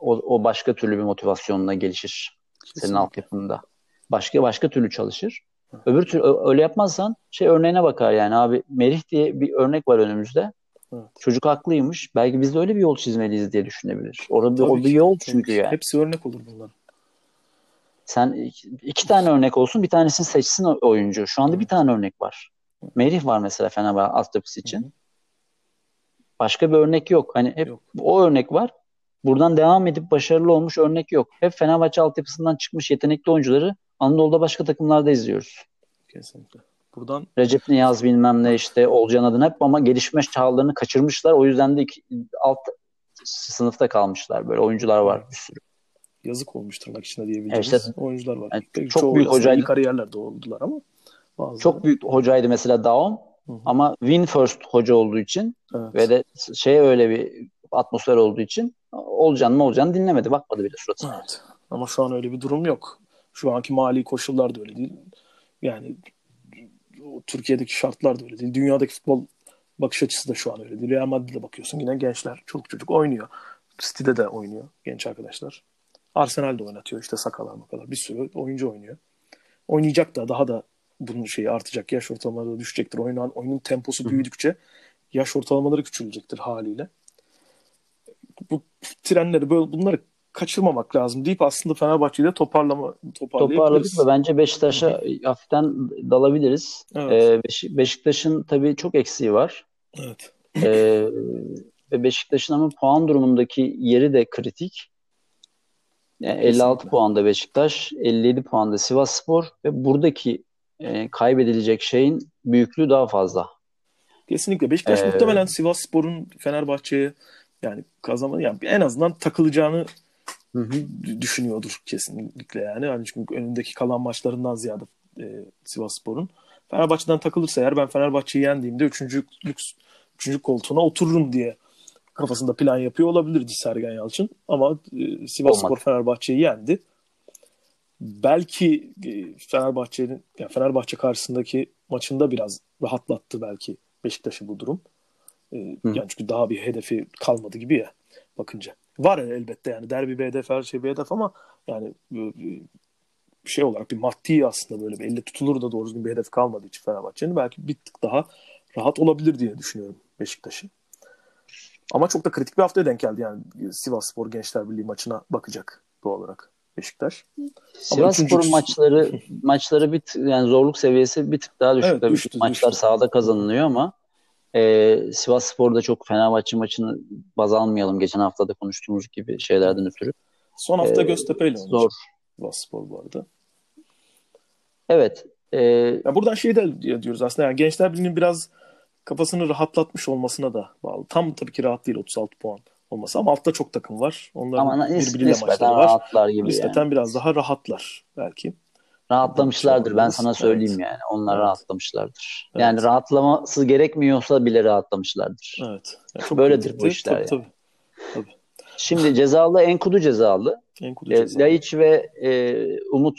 o, o başka türlü bir motivasyonla gelişir. Kesinlikle. Senin altyapında. Başka başka türlü çalışır. Öbür türlü öyle yapmazsan şey örneğine bakar yani abi Merih diye bir örnek var önümüzde. Evet. Çocuk haklıymış. Belki biz de öyle bir yol çizmeliyiz diye düşünebilir. Orada o bir yol çünkü yani. Hepsi örnek olur bunlar. Sen iki, iki tane örnek olsun bir tanesini seçsin oyuncu. Şu anda bir tane örnek var. Merih var mesela Fenerbahçe altyapısı için. Hı hı. Başka bir örnek yok. Hani hep yok. o örnek var. Buradan devam edip başarılı olmuş örnek yok. Hep Fenerbahçe altyapısından çıkmış yetenekli oyuncuları Anadolu'da başka takımlarda izliyoruz. Kesinlikle. Buradan Recep Niyaz bilmem ne işte Olcan adına hep ama gelişme çağlarını kaçırmışlar. O yüzden de iki, alt sınıfta kalmışlar. Böyle oyuncular var bir sürü. Yazık olmuş tırnak içinde diyebileceğimiz işte, oyuncular var. Yani çok Çoğu büyük hocaydı. kariyerlerde oldular ama bazıları... Çok büyük hocaydı mesela Daum. Ama win first hoca olduğu için evet. ve de şey öyle bir atmosfer olduğu için Olcan mı olacağını dinlemedi. Bakmadı bile suratına. Evet. Ama şu an öyle bir durum yok. Şu anki mali koşullar da öyle değil. Yani Türkiye'deki şartlar da öyle değil. Dünyadaki futbol bakış açısı da şu an öyle değil. Real Madrid'e bakıyorsun yine gençler çocuk çocuk oynuyor. City'de de oynuyor genç arkadaşlar. Arsenal'de oynatıyor işte sakalar makalar bir sürü oyuncu oynuyor. Oynayacak da daha da bunun şeyi artacak. Yaş ortalamaları düşecektir. Oyunun, oyunun temposu büyüdükçe yaş ortalamaları küçülecektir haliyle. Bu trenleri böyle bunları kaçırmamak lazım deyip aslında Fenerbahçe'yi de toparlama toparladık ve bence Beşiktaş'a hafiften dalabiliriz. Evet. Ee, Beş, Beşiktaş'ın tabii çok eksiği var. Evet. Ee, ve Beşiktaş'ın ama puan durumundaki yeri de kritik. Yani 56 puanda Beşiktaş, 57 puanda Sivas Spor ve buradaki e, kaybedilecek şeyin büyüklüğü daha fazla. Kesinlikle. Beşiktaş Ee, muhtemelen Sivas Spor'un Fenerbahçe'ye yani kazanma yani en azından takılacağını Hı hı. düşünüyordur kesinlikle yani. yani çünkü önündeki kalan maçlarından ziyade e, Sivas Spor'un. Fenerbahçe'den takılırsa eğer ben Fenerbahçe'yi yendiğimde üçüncü, lüks, üçüncü koltuğuna otururum diye kafasında plan yapıyor olabilirdi Sergen Yalçın. Ama e, Sivas Olmadı. Spor Fenerbahçe'yi yendi. Belki e, Fenerbahçe'nin yani Fenerbahçe karşısındaki maçında biraz rahatlattı belki Beşiktaş'ı bu durum. E, Hı. yani çünkü daha bir hedefi kalmadı gibi ya bakınca. Var elbette yani derbi bir hedef her şey bir hedef ama yani e, bir şey olarak bir maddi aslında böyle bir elle tutulur da doğru düzgün bir hedef kalmadığı için Fenerbahçe'nin belki bir tık daha rahat olabilir diye düşünüyorum Beşiktaş'ı. Ama çok da kritik bir haftaya denk geldi yani Sivas Spor Gençler Birliği maçına bakacak doğal olarak Beşiktaş. Sivas üçüncü- Spor'un maçları maçları bir yani zorluk seviyesi bir tık daha düşük. Evet, Tabii düştü, maçlar düştü. sahada kazanılıyor ama e, Sivas Spor'da çok Fenerbahçe maçını baz almayalım. Geçen hafta da konuştuğumuz gibi şeylerden ötürü. Son hafta Ee, Göztepe ile Zor. Sivas Spor bu arada. Evet. E, Ya buradan şey de diyoruz aslında yani Gençler Birliği'nin biraz kafasını rahatlatmış olmasına da bağlı. Tam tabii ki rahat değil 36 puan olması ama altta çok takım var. Onların ama birbiriyle maçları var. rahatlar gibi Nispeten yani. biraz daha rahatlar belki. Rahatlamışlardır. Ben Evet. sana söyleyeyim yani. Onlar Evet. rahatlamışlardır. Evet. Yani rahatlaması gerekmiyorsa bile rahatlamışlardır. Evet. Yani çok Böyledir bu işler Tabii, tabii. Şimdi cezalı Enkudu cezalı. Enkudu E, cezalı. Laiç ve e, Umut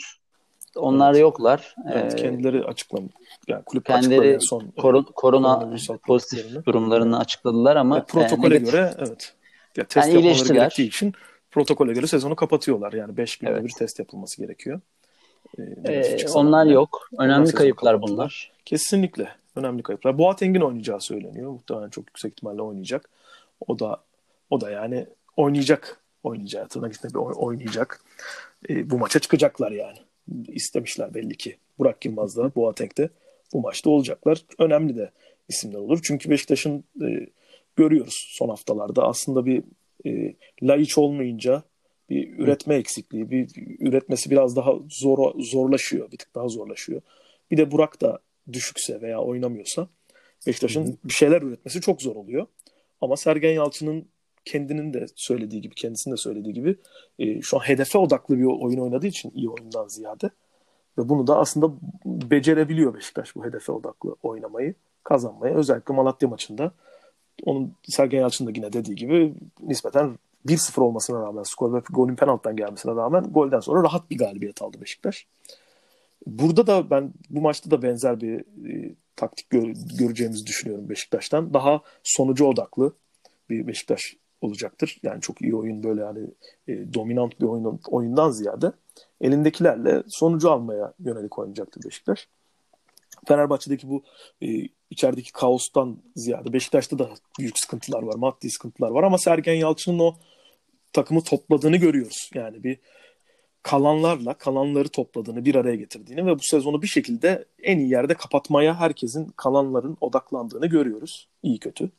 onlar Evet. yoklar. Evet, E, kendileri açıklamış. Yani kulüp kendileri açıkladı en son. koron- korona koronavirüs pozitif durumlarını açıkladılar ama Ve protokole e, göre evet. Ya test Yani yapmaları gerektiği için protokole göre sezonu kapatıyorlar. Yani 5 günde Evet. bir test yapılması gerekiyor. Ee, e, çıksa onlar yok. Önemli kayıplar bunlar. Kesinlikle. Önemli kayıplar. Boateng'in oynayacağı söyleniyor. Muhtemelen çok yüksek ihtimalle oynayacak. O da o da yani oynayacak. Oynayacağı tırnak içinde oynayacak. Ee, bu maça çıkacaklar yani. İstemişler belli ki. Burak Yılmaz da Boateng de bu maçta olacaklar. Önemli de isimler olur. Çünkü Beşiktaş'ın e, görüyoruz son haftalarda aslında bir e, Laiç olmayınca bir üretme eksikliği, bir üretmesi biraz daha zor zorlaşıyor, bir tık daha zorlaşıyor. Bir de Burak da düşükse veya oynamıyorsa Beşiktaş'ın bir şeyler üretmesi çok zor oluyor. Ama Sergen Yalçın'ın kendinin de söylediği gibi, kendisinin de söylediği gibi e, şu an hedefe odaklı bir oyun oynadığı için iyi oyundan ziyade ve bunu da aslında becerebiliyor Beşiktaş bu hedefe odaklı oynamayı, kazanmayı. Özellikle Malatya maçında onun Sergen Yalçın da yine dediği gibi nispeten 1-0 olmasına rağmen skor ve golün penaltıdan gelmesine rağmen golden sonra rahat bir galibiyet aldı Beşiktaş. Burada da ben bu maçta da benzer bir e, taktik gör, göreceğimizi düşünüyorum Beşiktaş'tan. Daha sonucu odaklı bir Beşiktaş olacaktır. Yani çok iyi oyun böyle yani e, dominant bir oyun, oyundan ziyade elindekilerle sonucu almaya yönelik oynayacaktır Beşiktaş. Fenerbahçe'deki bu e, içerideki kaostan ziyade Beşiktaş'ta da büyük sıkıntılar var, maddi sıkıntılar var ama Sergen Yalçın'ın o takımı topladığını görüyoruz. Yani bir kalanlarla kalanları topladığını, bir araya getirdiğini ve bu sezonu bir şekilde en iyi yerde kapatmaya herkesin kalanların odaklandığını görüyoruz. İyi kötü.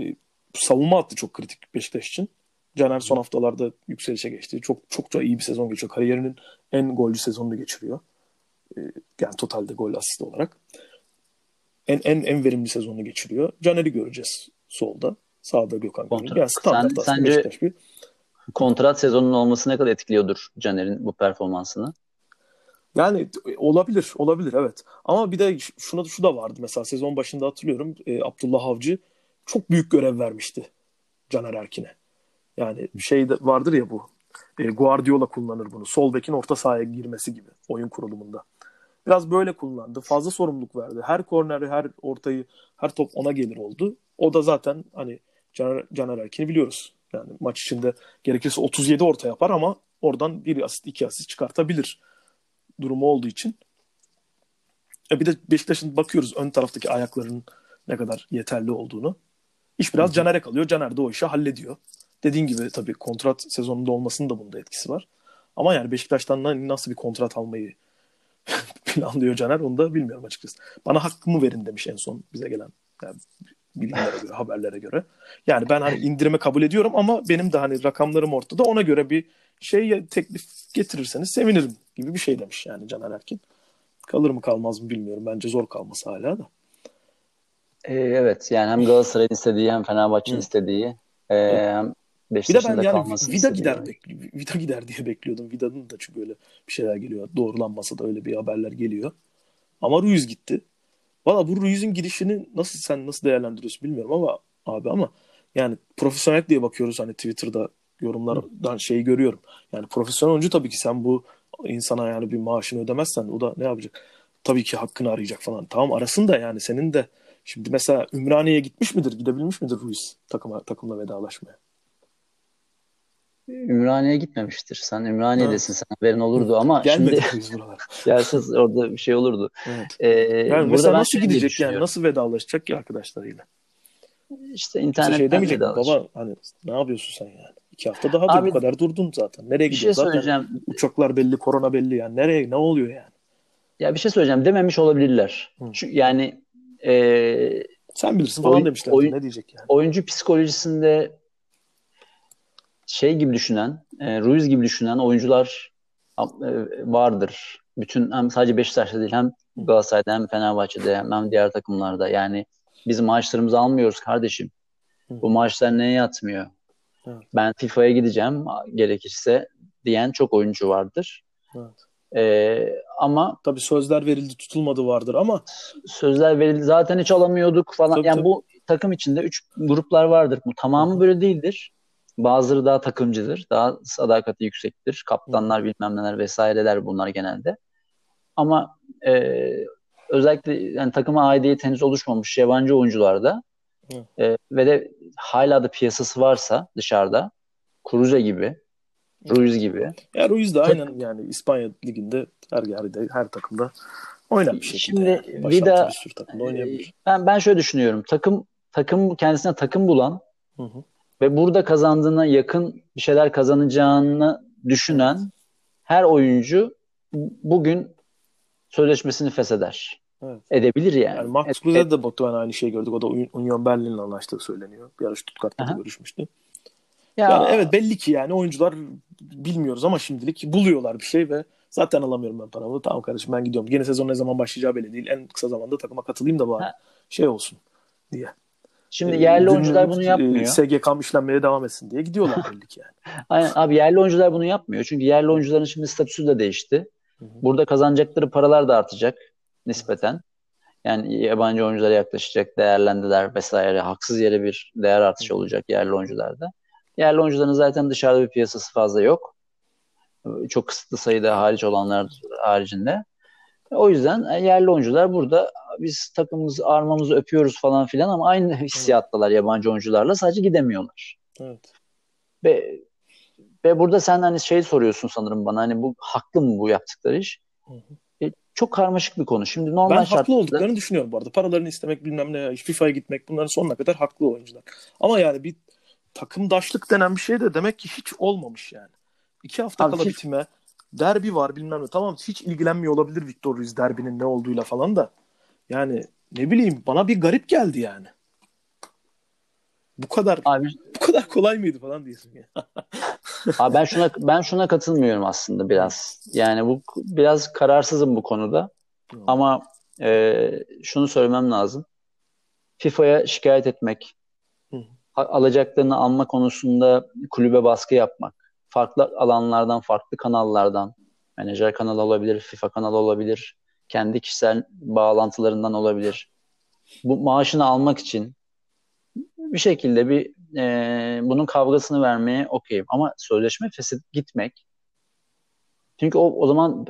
E, savunma hattı çok kritik Beşiktaş için. Caner son haftalarda yükselişe geçti. Çok çok çok iyi bir sezon geçiyor. Kariyerinin en golcü sezonunu geçiriyor. E, yani totalde gol asist olarak. En en en verimli sezonunu geçiriyor. Caner'i göreceğiz solda. Sağda Gökhan. Gönül. Yani standart Sen- sence- Beşiktaş bir Kontrat sezonunun olması ne kadar etkiliyordur Caner'in bu performansını? Yani olabilir, olabilir evet. Ama bir de şuna şu da vardı mesela sezon başında hatırlıyorum e, Abdullah Avcı çok büyük görev vermişti Caner Erkin'e. Yani şey de vardır ya bu. E, Guardiola kullanır bunu. Sol bekin orta sahaya girmesi gibi oyun kurulumunda. Biraz böyle kullandı. Fazla sorumluluk verdi. Her korneri, her ortayı, her top ona gelir oldu. O da zaten hani Caner, Caner Erkin'i biliyoruz. Yani maç içinde gerekirse 37 orta yapar ama oradan bir asist, iki asist çıkartabilir durumu olduğu için. E bir de Beşiktaş'ın bakıyoruz ön taraftaki ayaklarının ne kadar yeterli olduğunu. İş biraz Caner'e kalıyor. Caner de o işi hallediyor. Dediğin gibi tabii kontrat sezonunda olmasının da bunda etkisi var. Ama yani Beşiktaş'tan nasıl bir kontrat almayı planlıyor Caner onu da bilmiyorum açıkçası. Bana hakkımı verin demiş en son bize gelen yani bilgilere göre, haberlere göre. Yani ben hani indirime kabul ediyorum ama benim de hani rakamlarım ortada ona göre bir şey teklif getirirseniz sevinirim gibi bir şey demiş yani Caner Erkin. Kalır mı kalmaz mı bilmiyorum. Bence zor kalması hala da. Ee, evet yani hem Galatasaray'ın istediği hem Fenerbahçe'nin istediği e, hem Bir de ben yani kalmasını Vida gider bekli- Vida gider diye bekliyordum. Vida'nın da çünkü öyle bir şeyler geliyor. Doğrulanmasa da öyle bir haberler geliyor. Ama Ruiz gitti. Valla bu Ruiz'in gidişini nasıl sen nasıl değerlendiriyorsun bilmiyorum ama abi ama yani profesyonel diye bakıyoruz hani Twitter'da yorumlardan şeyi görüyorum. Yani profesyonel oyuncu tabii ki sen bu insana yani bir maaşını ödemezsen o da ne yapacak? Tabii ki hakkını arayacak falan. Tamam arasın da yani senin de şimdi mesela Ümraniye'ye gitmiş midir? Gidebilmiş midir Ruiz takıma, takımla vedalaşmaya? Ümraniye'ye gitmemiştir. Sen Ümraniye'desin. Sen haberin olurdu ama Gelmedi şimdi gelse orada bir şey olurdu. Evet. Ee, Yani burada nasıl şey gidecek yani? Nasıl vedalaşacak ki arkadaşlarıyla? İşte internetten şey demeyecek. Baba hani ne yapıyorsun sen yani? İki hafta daha Abi, bu kadar durdun zaten. Nereye şey gidiyorsun? Zaten söyleyeceğim. uçaklar belli, korona belli yani. Nereye, ne oluyor yani? Ya bir şey söyleyeceğim. Dememiş olabilirler. Hı. Şu, yani e, Sen bilirsin falan Oyun- demişler. oyun- Ne diyecek yani? oyuncu psikolojisinde şey gibi düşünen, e, Ruiz gibi düşünen oyuncular e, vardır. Bütün hem sadece Beşiktaş'ta değil hem Galatasaray'da hem Fenerbahçe'de hem, diğer takımlarda. Yani biz maaşlarımızı almıyoruz kardeşim. Bu maaşlar neye yatmıyor? Evet. Ben FIFA'ya gideceğim gerekirse diyen çok oyuncu vardır. Evet. E, ama Tabii sözler verildi tutulmadı vardır ama sözler verildi. Zaten hiç alamıyorduk falan. Tabii, yani tabii. bu takım içinde üç gruplar vardır. Bu tamamı böyle değildir. Bazıları daha takımcıdır. Daha sadakati yüksektir. Kaptanlar bilmem neler vesaireler bunlar genelde. Ama e, özellikle yani takıma aidiyet henüz oluşmamış yabancı oyuncularda Hı. e, ve de hala da piyasası varsa dışarıda Cruze gibi, Ruiz gibi. ya Ruiz de aynen yani İspanya liginde her yerde her takımda oynar bir şekilde. Şimdi yani. Vida bir sürü takımda oynayabilir. ben ben şöyle düşünüyorum. Takım takım kendisine takım bulan Hı hı. Ve burada kazandığına yakın bir şeyler kazanacağını düşünen her oyuncu bugün sözleşmesini fesheder. Evet. Edebilir yani. Yani Max Et- Kruse de muhtemelen aynı şeyi gördük. O da Un- Union Berlin'le anlaştığı söyleniyor. Bir ara Stuttgart'ta Aha. görüşmüştü. ya, Yani evet belli ki yani oyuncular bilmiyoruz ama şimdilik buluyorlar bir şey ve zaten alamıyorum ben paramı. Tamam kardeşim ben gidiyorum. Yeni sezon ne zaman başlayacağı belli değil. En kısa zamanda takıma katılayım da bari Ha. şey olsun diye. Şimdi Ee, yerli günlük, oyuncular bunu e, yapmıyor. SGK'm işlenmeye devam etsin diye gidiyorlar belli ki yani. Aynen abi yerli oyuncular bunu yapmıyor. Çünkü yerli oyuncuların şimdi statüsü de değişti. Burada kazanacakları paralar da artacak nispeten. Yani yabancı oyunculara yaklaşacak değerlendiler vesaire. Haksız yere bir değer artışı olacak yerli oyuncularda. Yerli oyuncuların zaten dışarıda bir piyasası fazla yok. Çok kısıtlı sayıda hariç olanlar haricinde. O yüzden e, yerli oyuncular burada biz takımımızı armamızı öpüyoruz falan filan ama aynı hissiyattalar yabancı oyuncularla sadece gidemiyorlar. Evet. Ve ve burada sen hani şey soruyorsun sanırım bana hani bu haklı mı bu yaptıkları iş? Hı hı. E, çok karmaşık bir konu. Şimdi normal Ben haklı şartlarda olduklarını düşünüyorum bu arada. Paralarını istemek bilmem ne, FIFA'ya gitmek bunların sonuna kadar haklı oyuncular. Ama yani bir takımdaşlık denen bir şey de demek ki hiç olmamış yani. İki hafta Abi kala bitime derbi var bilmem ne. Tamam hiç ilgilenmiyor olabilir Victor Ruiz derbinin ne olduğuyla falan da. Yani ne bileyim bana bir garip geldi yani. Bu kadar abi, bu kadar kolay mıydı falan diyorsun ya. abi ben şuna ben şuna katılmıyorum aslında biraz. Yani bu biraz kararsızım bu konuda. Ama e, şunu söylemem lazım. FIFA'ya şikayet etmek, Hı alacaklarını alma konusunda kulübe baskı yapmak, farklı alanlardan, farklı kanallardan, menajer kanalı olabilir, FIFA kanalı olabilir, kendi kişisel bağlantılarından olabilir. Bu maaşını almak için bir şekilde bir e, bunun kavgasını vermeye okeyim. Ama sözleşme feshet gitmek çünkü o, o zaman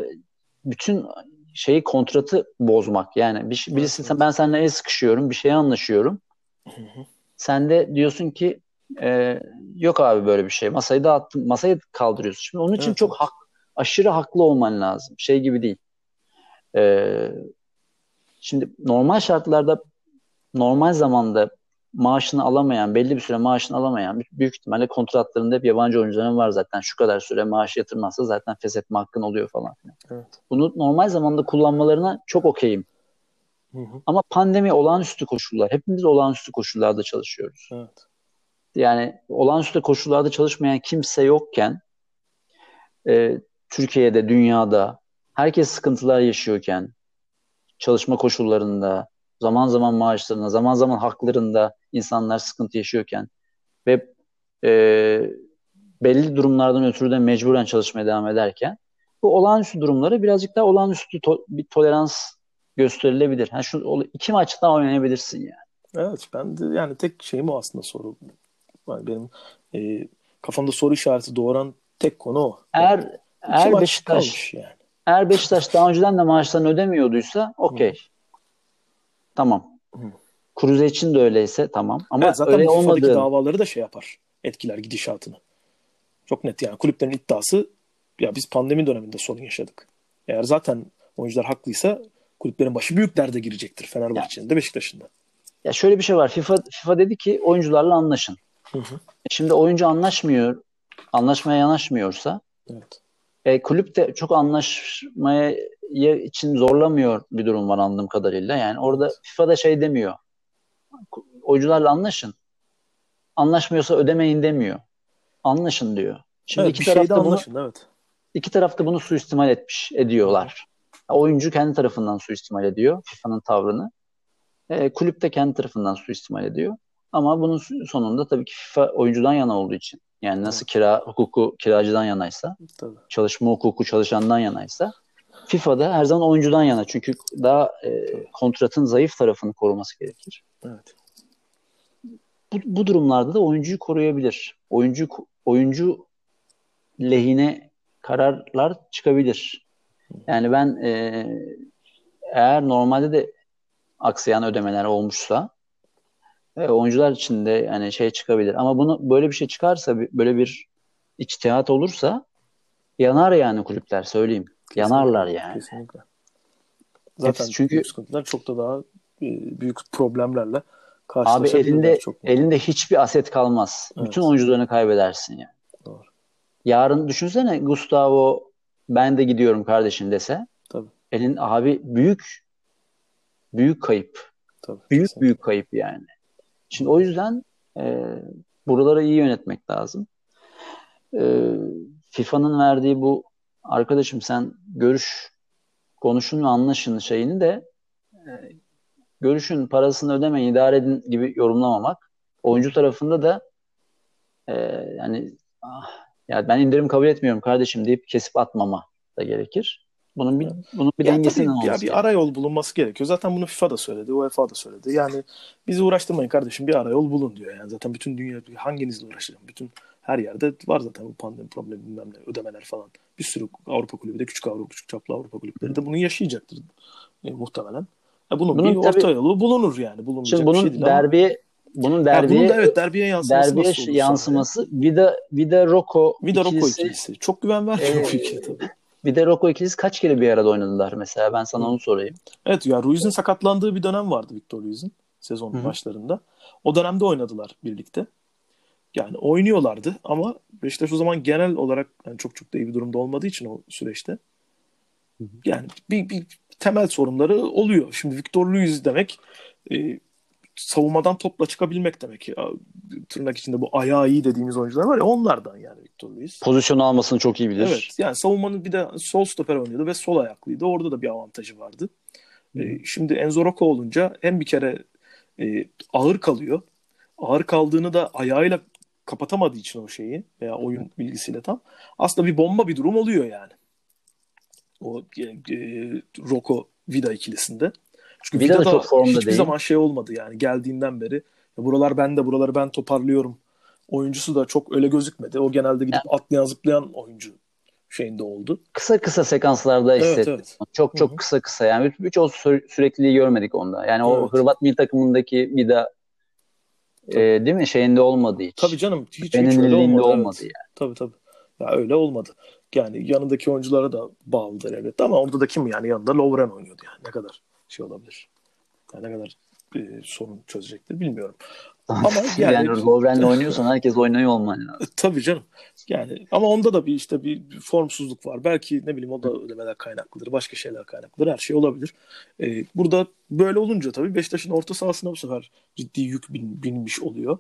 bütün şeyi kontratı bozmak. Yani bir, birisi ben seninle el sıkışıyorum, bir şeye anlaşıyorum. Hı hı. Sen de diyorsun ki e, yok abi böyle bir şey. Masayı dağıttım, masayı kaldırıyorsun. Şimdi onun için Evet, çok hak, aşırı haklı olman lazım. Şey gibi değil. E, şimdi normal şartlarda normal zamanda maaşını alamayan, belli bir süre maaşını alamayan büyük ihtimalle kontratlarında hep yabancı oyuncuların var zaten. Şu kadar süre maaş yatırmazsa zaten feshetme hakkın oluyor falan. Evet. Bunu normal zamanda kullanmalarına çok okeyim. Hı hı. Ama pandemi olağanüstü koşullar. Hepimiz olağanüstü koşullarda çalışıyoruz. Evet. Yani olağanüstü koşullarda çalışmayan kimse yokken e, Türkiye'de, dünyada herkes sıkıntılar yaşıyorken çalışma koşullarında zaman zaman maaşlarına, zaman zaman haklarında insanlar sıkıntı yaşıyorken ve e, belli durumlardan ötürü de mecburen çalışmaya devam ederken bu olağanüstü durumları birazcık daha olağanüstü to- bir tolerans gösterilebilir. Yani şu iki maç oynayabilirsin yani. Evet ben de yani tek şeyim o aslında soru. Yani benim e, kafamda soru işareti doğuran tek konu o. Eğer İki eğer Beşiktaş yani. eğer Beşiktaş daha önceden de maaşlarını ödemiyorduysa okey. Tamam. Hı. Cruze için de öyleyse tamam. Ama evet, zaten öyle olmadığı davaları da şey yapar. Etkiler gidişatını. Çok net yani. Kulüplerin iddiası ya biz pandemi döneminde sorun yaşadık. Eğer zaten oyuncular haklıysa kulüplerin başı büyük derde girecektir. Fenerbahçe'nin de Beşiktaş'ın da. ya şöyle bir şey var. FIFA FIFA dedi ki oyuncularla anlaşın. Hı hı. Şimdi oyuncu anlaşmıyor, anlaşmaya yanaşmıyorsa Evet. e, kulüp de çok anlaşmaya için zorlamıyor bir durum var anladığım kadarıyla. Yani orada FIFA'da şey demiyor. Oyuncularla anlaşın. Anlaşmıyorsa ödemeyin demiyor. Anlaşın diyor. Şimdi evet, iki bir taraf şeyde da bunu anlaşın evet. iki taraf da bunu suistimal etmiş ediyorlar. Oyuncu kendi tarafından suistimal ediyor FIFA'nın tavrını. E, kulüp de kendi tarafından suistimal ediyor. Ama bunun sonunda tabii ki FIFA oyuncudan yana olduğu için yani nasıl kira hukuku kiracıdan yanaysa, Tabii. çalışma hukuku çalışandan yanaysa FIFA'da her zaman oyuncudan yana. Çünkü daha e, kontratın zayıf tarafını koruması gerekir. Evet. Bu, bu durumlarda da oyuncuyu koruyabilir. Oyuncu oyuncu lehine kararlar çıkabilir. Yani ben e, eğer normalde de aksayan ödemeler olmuşsa e, oyuncular için de yani şey çıkabilir. Ama bunu böyle bir şey çıkarsa böyle bir içtihat olursa yanar yani kulüpler söyleyeyim. Kesinlikle, Yanarlar yani. Kesinlikle. Zaten Hepsi çünkü büyük sıkıntılar çok da daha e, büyük problemlerle abi elinde çok elinde hiçbir aset kalmaz. Evet. Bütün oyuncularını kaybedersin yani. Doğru. Yarın düşünsene Gustavo ben de gidiyorum kardeşim dese. Tabii. Elin abi büyük büyük kayıp. Tabii, Büyük kesinlikle. büyük kayıp yani. Şimdi o yüzden e, buraları iyi yönetmek lazım. E, FIFA'nın verdiği bu arkadaşım sen görüş konuşun ve anlaşın şeyini de e, görüşün parasını ödemeyin idare edin gibi yorumlamamak. Oyuncu tarafında da e, yani ah, ya ben indirim kabul etmiyorum kardeşim deyip kesip atmama da gerekir. Bunun bir bunun bir Ya tabii, ya bir arayol bulunması gerekiyor. Zaten bunu FIFA da söyledi, UEFA da söyledi. Yani bizi uğraştırmayın kardeşim bir arayol bulun diyor. Yani zaten bütün dünya hanginizle uğraşacağım? Bütün her yerde var zaten bu pandemi problemi bilmem ne ödemeler falan. Bir sürü Avrupa kulübü de küçük Avrupa küçük çaplı Avrupa kulüpleri de bunu yaşayacaktır e, muhtemelen. E, bunun, Bunun bir orta tabii- yolu bulunur yani. Bulunmayacak Şimdi bir bunun şey değil ama- derbiye bunun Ya derbiye bunun da evet derbiye yansıması derbiye yansıması Vida Vida Rocco sonra? Vida Rocco ikilisi. Çok güven vermiyor Ee, bu fikir tabii. Vida Rocco ikilisi kaç kere bir arada oynadılar mesela? Ben sana onu sorayım. Evet ya Ruiz'in sakatlandığı bir dönem vardı Victor Ruiz'in sezonun Hı hı. başlarında. O dönemde oynadılar birlikte. Yani oynuyorlardı ama Beşiktaş o zaman genel olarak yani çok çok da iyi bir durumda olmadığı için o süreçte. Hı hı. Yani bir, bir temel sorunları oluyor. Şimdi Victor Luiz demek e, savunmadan topla çıkabilmek demek. Ya, tırnak içinde bu ayağı iyi dediğimiz oyuncular var ya onlardan yani Victor Luiz. Pozisyon almasını çok iyi bilir. Evet yani savunmanın bir de sol stoper oynuyordu ve sol ayaklıydı. Orada da bir avantajı vardı. Hı. Ee, şimdi Enzo Rocco olunca hem bir kere e, ağır kalıyor. Ağır kaldığını da ayağıyla kapatamadığı için o şeyi veya oyun bilgisiyle tam. Aslında bir bomba bir durum oluyor yani. O e, e, Rocco Vida ikilisinde. Çünkü Vida da Vida da çok formda hiçbir değil. zaman şey olmadı yani geldiğinden beri. Ya buralar bende, buraları ben toparlıyorum. Oyuncusu da çok öyle gözükmedi. O genelde gidip atlayan zıplayan oyuncu şeyinde oldu. Kısa kısa sekanslarda Evet, hissettim. evet. Çok çok Hı hı. kısa kısa yani hiç o sü- sürekliliği görmedik onda. Yani o Evet. Hırvat milli takımındaki Vida e, değil mi şeyinde olmadı hiç. Tabii canım hiç, hiç öyle olmadı. olmadı evet. yani. Tabii tabii. Ya öyle olmadı. Yani yanındaki oyunculara da bağlıdır elbette ama orada da kim yani yanında Lovren oynuyordu yani. Ne kadar şey olabilir. Yani ne kadar e, sorun çözecektir bilmiyorum. Ama yani, yani, Lovren'le oynuyorsan herkes oynuyor olman lazım. tabii canım. Yani ama onda da bir işte bir formsuzluk var. Belki ne bileyim o da ödemeler kaynaklıdır. Başka şeyler kaynaklıdır. Her şey olabilir. Ee, burada böyle olunca tabii Beşiktaş'ın orta sahasına bu sefer ciddi yük bin, binmiş oluyor.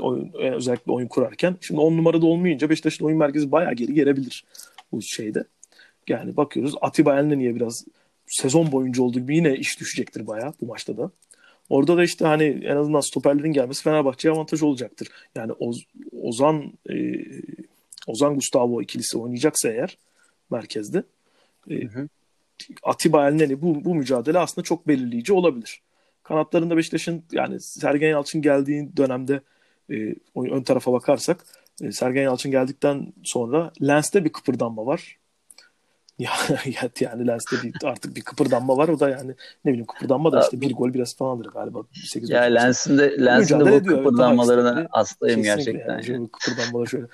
Oyun, e, özellikle oyun kurarken. Şimdi 10 numarada olmayınca Beşiktaş'ın oyun merkezi bayağı geri gelebilir bu şeyde. Yani bakıyoruz Atiba Elneni'ye biraz sezon boyunca olduğu gibi yine iş düşecektir bayağı bu maçta da. Orada da işte hani en azından stoperlerin gelmesi Fenerbahçe'ye avantaj olacaktır. Yani Oz, Ozan e, Ozan Gustavo ikilisi oynayacaksa eğer merkezde e, hı hı. Atiba Elneni bu, bu mücadele aslında çok belirleyici olabilir. Kanatlarında Beşiktaş'ın yani Sergen Yalçın geldiği dönemde e, ön tarafa bakarsak e, Sergen Yalçın geldikten sonra Lens'te bir kıpırdanma var. Ya, yani Lens'te bir, artık bir kıpırdanma var. O da yani ne bileyim kıpırdanma da işte bir gol biraz falandır galiba. 8 ya Lens'in de, Lens'in de bu ediyor, kıpırdanmalarına evet, hastayım gerçekten. Yani. Yani. Kıpırdanmalar şöyle.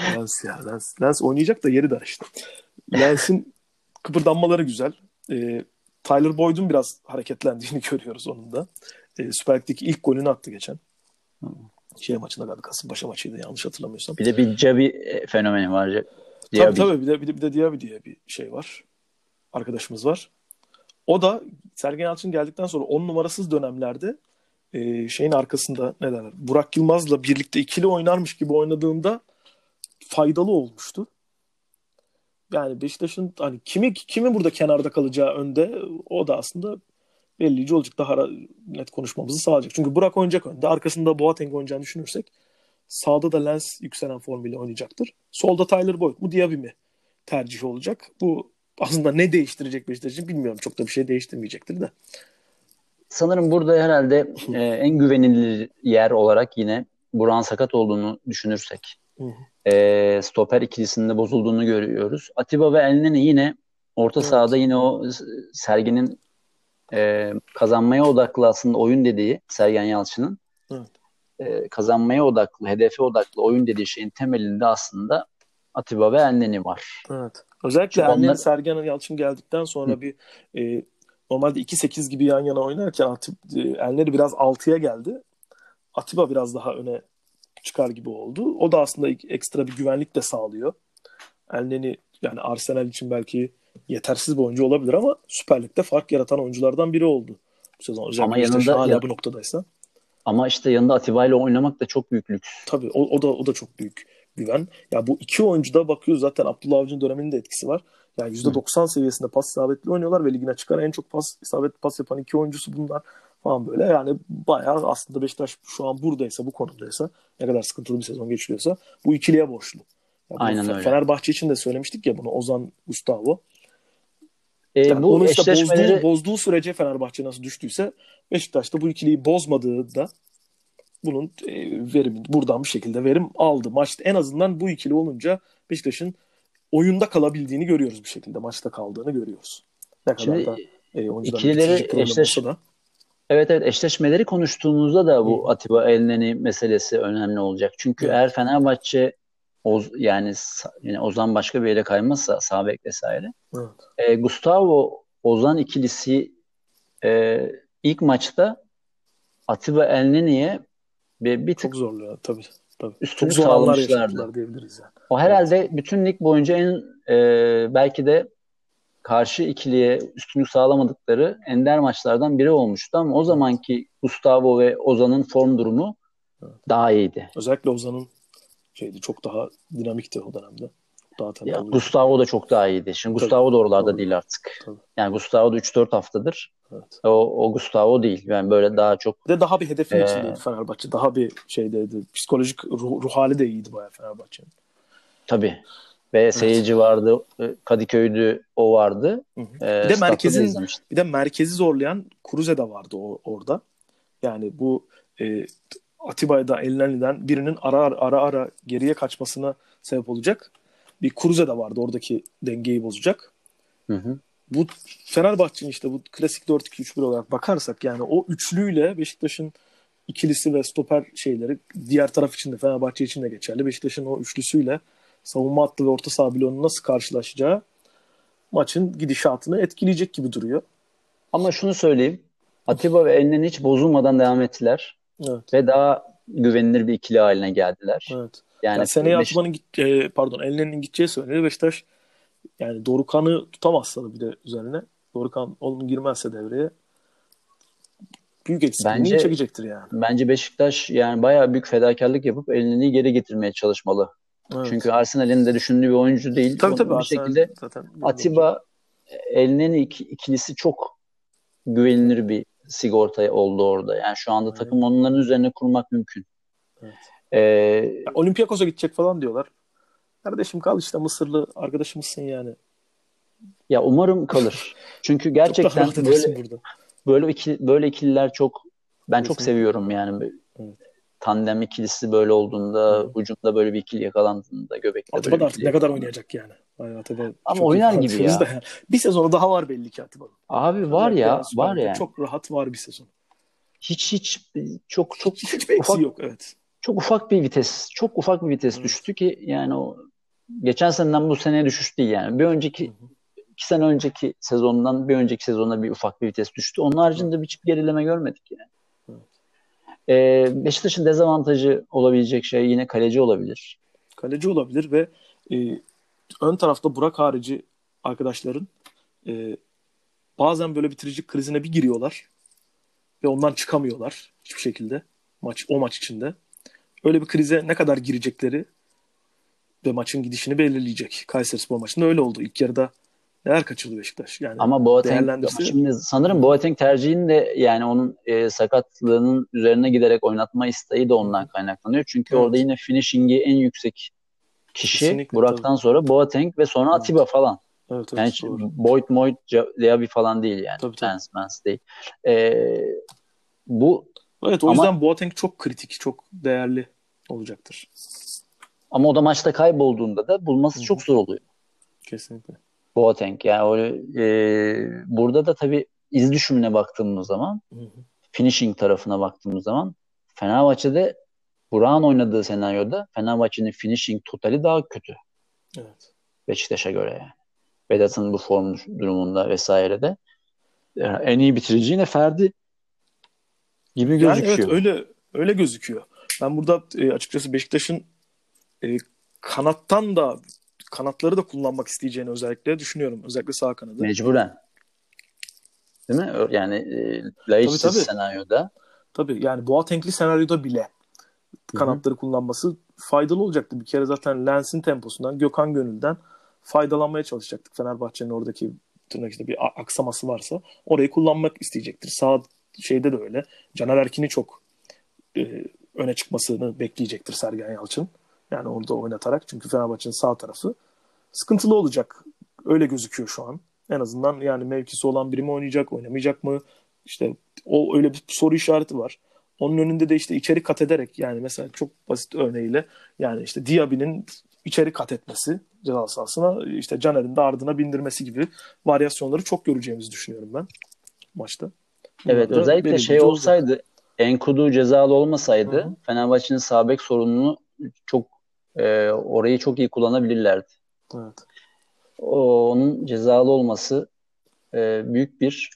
Lens ya Lens, Lens oynayacak da yeri dar işte. Lens'in kıpırdanmaları güzel. Ee, Tyler Boyd'un biraz hareketlendiğini görüyoruz onun da. Ee, Süper Lig'deki ilk golünü attı geçen. Şey maçında galiba Kasımpaşa maçıydı yanlış hatırlamıyorsam. Bir de bir Cabi e, fenomeni var. Diaby. Tabii tabii bir de, bir de, bir de Diaby diye bir şey var. Arkadaşımız var. O da Sergen Yalçın geldikten sonra on numarasız dönemlerde e, şeyin arkasında ne derler Burak Yılmaz'la birlikte ikili oynarmış gibi oynadığında faydalı olmuştu. Yani Beşiktaş'ın hani kimi kimi burada kenarda kalacağı önde o da aslında belirleyici olacak. Daha net konuşmamızı sağlayacak. Çünkü Burak oynayacak önde. Arkasında Boateng oynayacağını düşünürsek Sağda da Lens yükselen formuyla oynayacaktır. Solda Tyler Boyd mu Diaby mi tercih olacak. Bu aslında ne değiştirecek Beşiktaş için bilmiyorum. Çok da bir şey değiştirmeyecektir de. Sanırım burada herhalde e, en güvenilir yer olarak yine Buran sakat olduğunu düşünürsek e, stoper ikilisinde bozulduğunu görüyoruz. Atiba ve Elneni yine orta evet. sahada yine o Sergen'in e, kazanmaya odaklı aslında oyun dediği Sergen Yalçın'ın evet e, kazanmaya odaklı, hedefe odaklı oyun dediği şeyin temelinde aslında Atiba ve Elneni var. Evet. Özellikle Elneni onlar... Sergen Yalçın geldikten sonra Hı. bir e, normalde 2-8 gibi yan yana oynarken Atib, e, Elneni biraz 6'ya geldi. Atiba biraz daha öne çıkar gibi oldu. O da aslında ekstra bir güvenlik de sağlıyor. Elneni yani Arsenal için belki yetersiz bir oyuncu olabilir ama Süper Lig'de fark yaratan oyunculardan biri oldu. Bu sezon özellikle ama yanında hala ya, bu noktadaysa. Ama işte yanında Atiba ile oynamak da çok büyük lüks. Tabii o, o da o da çok büyük güven. Ya bu iki oyuncuda bakıyoruz zaten Abdullah Avcı'nın döneminin de etkisi var. Yani %90 Hı. seviyesinde pas isabetli oynuyorlar ve ligine çıkan en çok pas isabetli pas yapan iki oyuncusu bunlar falan böyle. Yani bayağı aslında Beşiktaş şu an buradaysa bu konumdaysa ne kadar sıkıntılı bir sezon geçiriyorsa bu ikiliye borçlu. Yani Aynen öyle. Fenerbahçe için de söylemiştik ya bunu Ozan Gustavo. E, yani bu onu işte eşleşmeleri... bozduğu, bozduğu sürece Fenerbahçe nasıl düştüyse Beşiktaş da bu ikiliyi bozmadığı da bunun e, verim buradan bir şekilde verim aldı. Maçta en azından bu ikili olunca Beşiktaş'ın oyunda kalabildiğini görüyoruz bir şekilde. Maçta kaldığını görüyoruz. Ne kadar Şimdi, da e, ikilileri eşleş... da. Evet evet eşleşmeleri konuştuğumuzda da bu Hı. Atiba Elneni meselesi önemli olacak. Çünkü Hı. eğer Fenerbahçe Oz, yani yani Ozan başka bir yere kaymazsa sağ bek vesaire. Evet. E, Gustavo Ozan ikilisi e, ilk maçta Atiba Elneni'ye bir, bir tık çok zorluyor tabii. tabii. Üstünlük çok sağlamışlardı. diyebiliriz yani. O herhalde evet. bütün lig boyunca en e, belki de karşı ikiliye üstünlük sağlamadıkları ender maçlardan biri olmuştu ama o zamanki Gustavo ve Ozan'ın form durumu evet. daha iyiydi. Özellikle Ozan'ın şeydi çok daha dinamikti o dönemde. Daha ya, Gustavo da çok daha iyiydi. Şimdi Tabii. Gustavo da oralarda Tabii. değil artık. Tabii. Yani Gustavo da 3-4 haftadır. Evet. O, o Gustavo değil. Yani böyle daha çok de daha bir hedefin ee, içindeydi Fenerbahçe. Daha bir şeydeydi. Psikolojik ruh, ruh hali de iyiydi bayağı Fenerbahçe'nin. Tabii. Ve evet. seyirci vardı. Kadıköy'dü o vardı. Hı hı. Ee, bir de merkezin bir de merkezi zorlayan Kuruze de vardı o, orada. Yani bu e, Atiba'da Elneni'den birinin ara ara ara geriye kaçmasına sebep olacak. Bir Kuruze de vardı oradaki dengeyi bozacak. Hı hı. Bu Fenerbahçe'nin işte bu klasik 4-2-3-1 olarak bakarsak yani o üçlüyle Beşiktaş'ın ikilisi ve stoper şeyleri diğer taraf için de Fenerbahçe için de geçerli. Beşiktaş'ın o üçlüsüyle savunma hattı ve orta saha bloğunun nasıl karşılaşacağı maçın gidişatını etkileyecek gibi duruyor. Ama şunu söyleyeyim. Atiba ve Elneni hiç bozulmadan devam ettiler. Evet. Ve daha güvenilir bir ikili haline geldiler. Evet. Yani, yani seneye Beş... Atman'ın e, pardon Elneni'nin gideceği söyleniyor. Beşiktaş yani Dorukan'ı tutamazsa bir de üzerine Dorukan onun girmezse devreye büyük eksikliğini çekecektir yani. Bence Beşiktaş yani bayağı büyük fedakarlık yapıp elini geri getirmeye çalışmalı. Evet. Çünkü Arsenal'in de düşündüğü bir oyuncu değil. Tabii tabii. Bir şekilde zaten Atiba elinin ikilisi çok güvenilir bir sigorta oldu orada. Yani şu anda takım onların üzerine kurmak mümkün. Evet. Ee, Olympiakos'a gidecek falan diyorlar. Kardeşim kal işte Mısırlı arkadaşımızsın yani. ya umarım kalır. Çünkü Çok gerçekten böyle burada. böyle iki böyle ikililer çok ben çok Kesinlikle. seviyorum yani. Evet. Tandem ikilisi böyle olduğunda, Hı. hücumda böyle bir ikili yakalandığında, göbekte Atiba böyle da artık ne kadar oynayacak yani. Atiba Ama oynar gibi ya. da yani. Bir sezonu daha var belli ki Atiba'nın. Abi var ya, var yani. Çok rahat var bir sezon. Hiç hiç çok çok Hiç, eksiği ufak yok evet. çok ufak bir vites, çok ufak bir vites Evet. düştü ki yani o geçen seneden bu seneye düşüş değil yani. Bir önceki Hı hı. iki sene önceki sezondan bir önceki sezona bir ufak bir vites düştü. Onun haricinde hiçbir gerileme görmedik yani. Ee, Beşiktaş'ın dezavantajı olabilecek şey yine kaleci olabilir. Kaleci olabilir ve e, ön tarafta Burak harici arkadaşların e, bazen böyle bitirici krizine bir giriyorlar ve ondan çıkamıyorlar hiçbir şekilde maç o maç içinde. Öyle bir krize ne kadar girecekleri ve maçın gidişini belirleyecek. Kayserispor maçında öyle oldu. İlk yarıda neler kaçırdı Beşiktaş. Yani Ama Boateng değerlendirse- şimdi sanırım Boateng tercihinin de yani onun e, sakatlığının üzerine giderek oynatma isteği de ondan kaynaklanıyor. Çünkü Evet. orada yine finishing'i en yüksek kişi Kesinlikle, Burak'tan sonra Boateng ve sonra Evet. Atiba falan. evet, evet, Yani doğru. Boyd Moyd Diaby falan değil yani. Tabii, tabii. Lance Mance değil. Ee, bu Evet o Ama- yüzden Boateng çok kritik, çok değerli olacaktır. ama o da maçta kaybolduğunda da bulması Hı hı. çok zor oluyor. Kesinlikle. Boateng yani öyle, e, burada da tabii iz düşümüne baktığımız zaman Hı hı. finishing tarafına baktığımız zaman Fenerbahçe'de Burak'ın oynadığı senaryoda Fenerbahçe'nin finishing totali daha kötü Evet. Beşiktaş'a göre yani. Vedat'ın bu form durumunda vesairede. Yani en iyi bitirici yine Ferdi gibi Yani gözüküyor. evet öyle öyle gözüküyor. Ben burada e, açıkçası Beşiktaş'ın e, kanattan da kanatları da kullanmak isteyeceğini özellikle düşünüyorum. Özellikle sağ kanadı. Mecburen. Değil mi? Yani e, Laiçsiz Tabii, tabii. senaryoda. Tabii yani Boateng'li senaryoda bile kanatları kullanması faydalı olacaktı. Bir kere zaten Lens'in temposundan, Gökhan Gönül'den faydalanmaya çalışacaktık. Fenerbahçe'nin oradaki tırnak işte bir aksaması varsa orayı kullanmak isteyecektir. Sağ şeyde de öyle. Caner Erkin'i çok e, öne çıkmasını bekleyecektir Sergen Yalçın. Yani orada oynatarak. Çünkü Fenerbahçe'nin sağ tarafı sıkıntılı olacak. Öyle gözüküyor şu an. En azından yani mevkisi olan biri mi oynayacak, oynamayacak mı? İşte o öyle bir soru işareti var. Onun önünde de işte içeri kat ederek yani mesela çok basit örneğiyle yani işte Diaby'nin içeri kat etmesi ceza sahasına işte Caner'in de ardına bindirmesi gibi varyasyonları çok göreceğimizi düşünüyorum ben maçta. Bunlar Evet özellikle şey olacak. olsaydı Enkudu cezalı olmasaydı. Fenerbahçe'nin sağ bek sorununu çok e, orayı çok iyi kullanabilirlerdi. Evet. O, onun cezalı olması e, büyük bir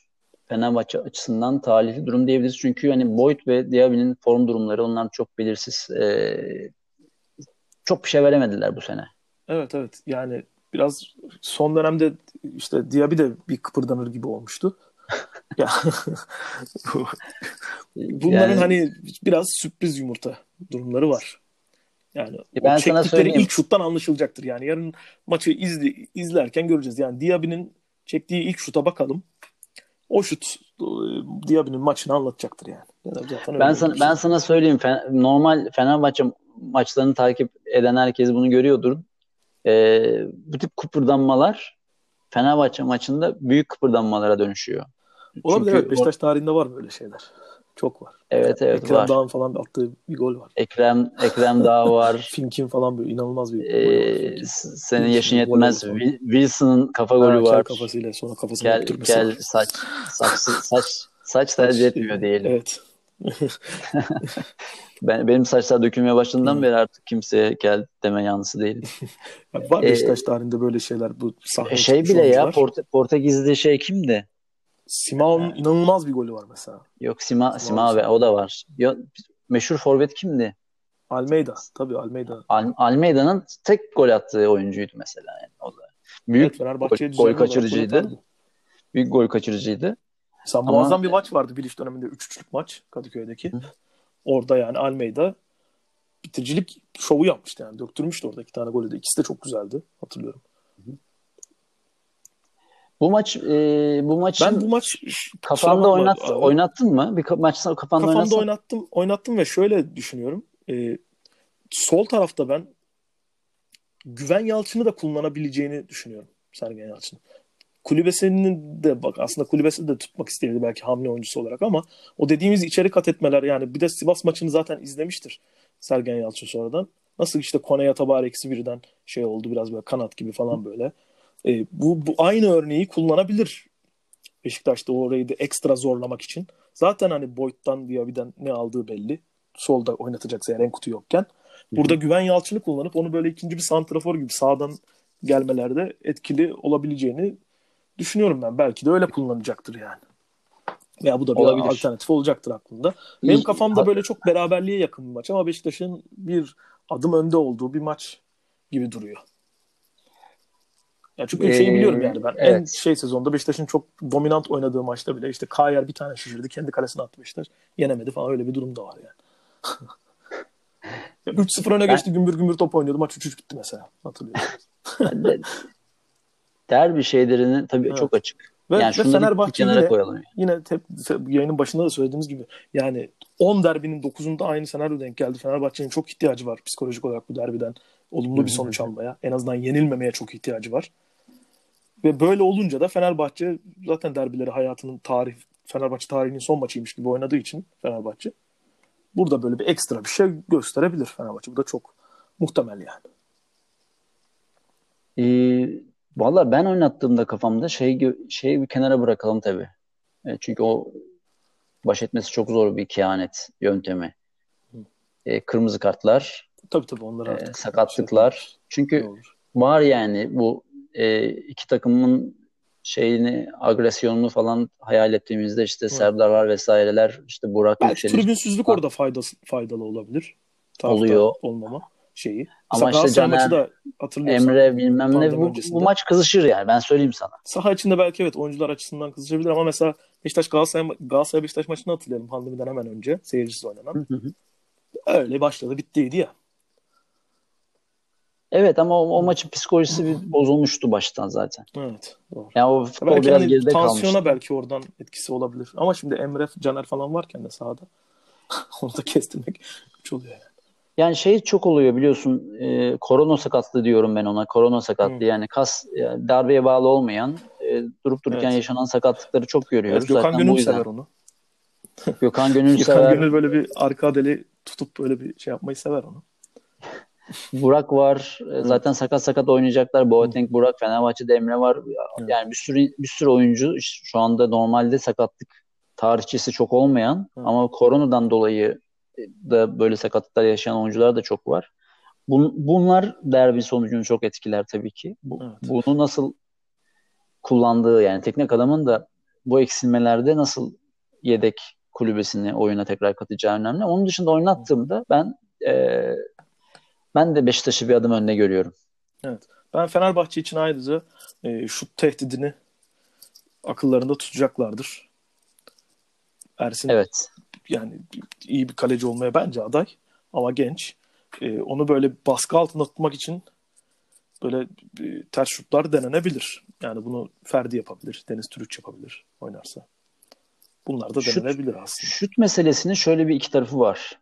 Fenerbahçe açısından talihli durum diyebiliriz. Çünkü hani Boyd ve Diaby'nin form durumları onlar çok belirsiz. E, çok bir şey veremediler bu sene. Evet evet yani biraz son dönemde işte Diaby de bir kıpırdanır gibi olmuştu. ya, bunların Yani- hani biraz sürpriz yumurta durumları var. Yani E o ben sana çektikleri söyleyeyim. ilk şuttan anlaşılacaktır. Yani yarın maçı izli, izlerken göreceğiz. Yani Diaby'nin çektiği ilk şuta bakalım. O şut e, Diaby'nin maçını anlatacaktır yani. Ya da zaten Ben sana ben sana söyleyeyim. Fen- normal Fenerbahçe maçlarını takip eden herkes bunu görüyordur. Ee, bu tip kıpırdanmalar Fenerbahçe maçında büyük kıpırdanmalara dönüşüyor. Olabilir Çünkü evet. Beşiktaş tarihinde var böyle şeyler. Çok var. Evet evet Ekrem var. Dağ'ın falan attığı bir gol var. Ekrem Ekrem Dağ var. Finkin falan böyle inanılmaz bir. Ee, senin yaşın yetmez. Wilson'ın kafa golü kel var. kafasıyla sonra kafasını Kel, kel var. saç saç saç saç tercih etmiyor diyelim. Evet. Ben benim saçlar dökülmeye başladığından Hı. beri artık kimseye kel deme yanlısı değilim. Yani var Ee, Beşiktaş tarihinde böyle şeyler. Bu E, şey çıkmış bile ya. Porte, Portekizli şey kimdi? Simao'nun inanılmaz bir golü var mesela. Yok Sima, Sima- abi o da var. Ya, meşhur forvet kimdi? Almeida. Tabii Almeida. Al, Almeida'nın tek gol attığı oyuncuydu mesela. Yani o da. Büyük Evet, gol, gol kaçırıcıydı. Büyük gol kaçırıcıydı. Mesela Ama- muazzam bir maç vardı Bilic döneminde 3-3'lük maç Kadıköy'deki. Hı. Orada yani Almeida bitiricilik şovu yapmıştı yani. Döktürmüştü orada iki tane golü de. İkisi de çok güzeldi. Hatırlıyorum. Bu maç e, bu maçın Ben bu maç kafanda oynat, abi. oynattın mı? Bir ka- maç kafanda, kafamda oynatsan- oynattım oynattım ve şöyle düşünüyorum. Ee, sol tarafta ben Güven Yalçın'ı da kullanabileceğini düşünüyorum Sergen Yalçın. Kulübesinin de bak aslında kulübesi de tutmak istedi belki hamle oyuncusu olarak ama o dediğimiz içeri kat etmeler yani bir de Sivas maçını zaten izlemiştir Sergen Yalçın sonradan. Nasıl işte Kone Yatabar eksi birden şey oldu biraz böyle kanat gibi falan böyle. Ee, bu, bu aynı örneği kullanabilir Beşiktaş'ta orayı da ekstra zorlamak için. Zaten hani Boyd'dan Diaby'den ne aldığı belli. Solda oynatacaksa eğer Enkutu yokken. Burada Güven Yalçın'ı kullanıp onu böyle ikinci bir santrafor gibi sağdan gelmelerde etkili olabileceğini düşünüyorum ben. Belki de öyle kullanacaktır yani. Veya bu da bir Olabilir. alternatif olacaktır aklımda. Benim kafamda böyle çok beraberliğe yakın bir maç ama Beşiktaş'ın bir adım önde olduğu bir maç gibi duruyor. Ya çünkü şeyi Ee, biliyorum yani ben en evet. şey sezonda Beşiktaş'ın çok dominant oynadığı maçta bile işte Kayer bir tane şişirdi kendi kalesine attı Beşiktaş. Yenemedi falan öyle bir durum da var yani. Ya 3-0 öne geçti gümbür gümbür top oynuyordu maç 3-3 bitti mesela hatırlıyorum. de- derbi şeylerini tabii Evet. çok açık. Ve, yani ve Fenerbahçe yine, koyalım. yani. yine tep, te- yayının başında da söylediğimiz gibi yani 10 derbinin 9'unda aynı senaryo denk geldi. Fenerbahçe'nin çok ihtiyacı var psikolojik olarak bu derbiden olumlu bir sonuç almaya. En azından yenilmemeye çok ihtiyacı var. Ve böyle olunca da Fenerbahçe zaten derbileri hayatının tarih Fenerbahçe tarihinin son maçıymış gibi oynadığı için Fenerbahçe burada böyle bir ekstra bir şey gösterebilir Fenerbahçe. Bu da çok muhtemel yani. Ee, Valla ben oynattığımda kafamda şey şeyi bir kenara bırakalım tabii. E, çünkü o baş etmesi çok zor bir kehanet yöntemi. E, kırmızı kartlar, Tabii tabii onlar e, artık sakatlıklar. Çünkü Ne olur. var yani bu e, iki takımın şeyini, agresyonunu falan hayal ettiğimizde işte Serdarlar vesaireler, işte Burak Belki Yükseliş tribünsüzlük orada faydası, faydalı olabilir. Taraftar Oluyor. olmama şeyi. Ama Mesela işte Caner, maçı da hatırlıyorsan Emre bilmem ne bu, öncesinde. bu maç kızışır yani ben söyleyeyim sana. saha içinde belki evet oyuncular açısından kızışabilir ama mesela Beşiktaş Galatasaray, Galatasaray Beşiktaş maçını hatırlayalım pandemiden hemen önce seyircisiz oynanan. Hı hı. Öyle başladı bittiydi ya. Evet ama o, o maçın psikolojisi bir bozulmuştu baştan zaten. Evet. Doğru. Yani o futbol Belki biraz hani geride tansiyona kalmıştı. belki oradan etkisi olabilir. Ama şimdi Emre, Caner falan varken de sahada onu da kestirmek güç oluyor yani. Yani şey çok oluyor biliyorsun e, korona sakatlığı diyorum ben ona. Korona sakatlığı Hı. yani kas yani darbeye bağlı olmayan e, durup dururken Evet. yaşanan sakatlıkları çok görüyoruz. Evet, Gökhan Zaten Gönül sever onu. Gökhan Gönül Gökhan sever. Gönül böyle bir arka deli tutup böyle bir şey yapmayı sever onu. Burak var. E, Zaten sakat sakat oynayacaklar. Boateng, Burak, Fenerbahçe'de Emre var. Yani bir sürü bir sürü oyuncu şu anda normalde sakatlık tarihçesi çok olmayan ama koronadan dolayı da böyle sakatlıklar yaşayan oyuncular da çok var. Bun- bunlar derbi sonucunu çok etkiler tabii ki. Bu, Evet. bunu nasıl kullandığı yani teknik adamın da bu eksilmelerde nasıl yedek kulübesini oyuna tekrar katacağı önemli. Onun dışında oynattığımda ben e, ben de Beşiktaş'ı bir adım önde görüyorum. Ben Fenerbahçe için ayrıca e, şut tehdidini akıllarında tutacaklardır. Ersin Evet. yani iyi bir kaleci olmaya bence aday ama genç. E, onu böyle baskı altında tutmak için böyle e, ters şutlar denenebilir. Yani bunu Ferdi yapabilir, Deniz Türüç yapabilir oynarsa. Bunlar da Şut- denenebilir aslında. Şut meselesinin şöyle bir iki tarafı var.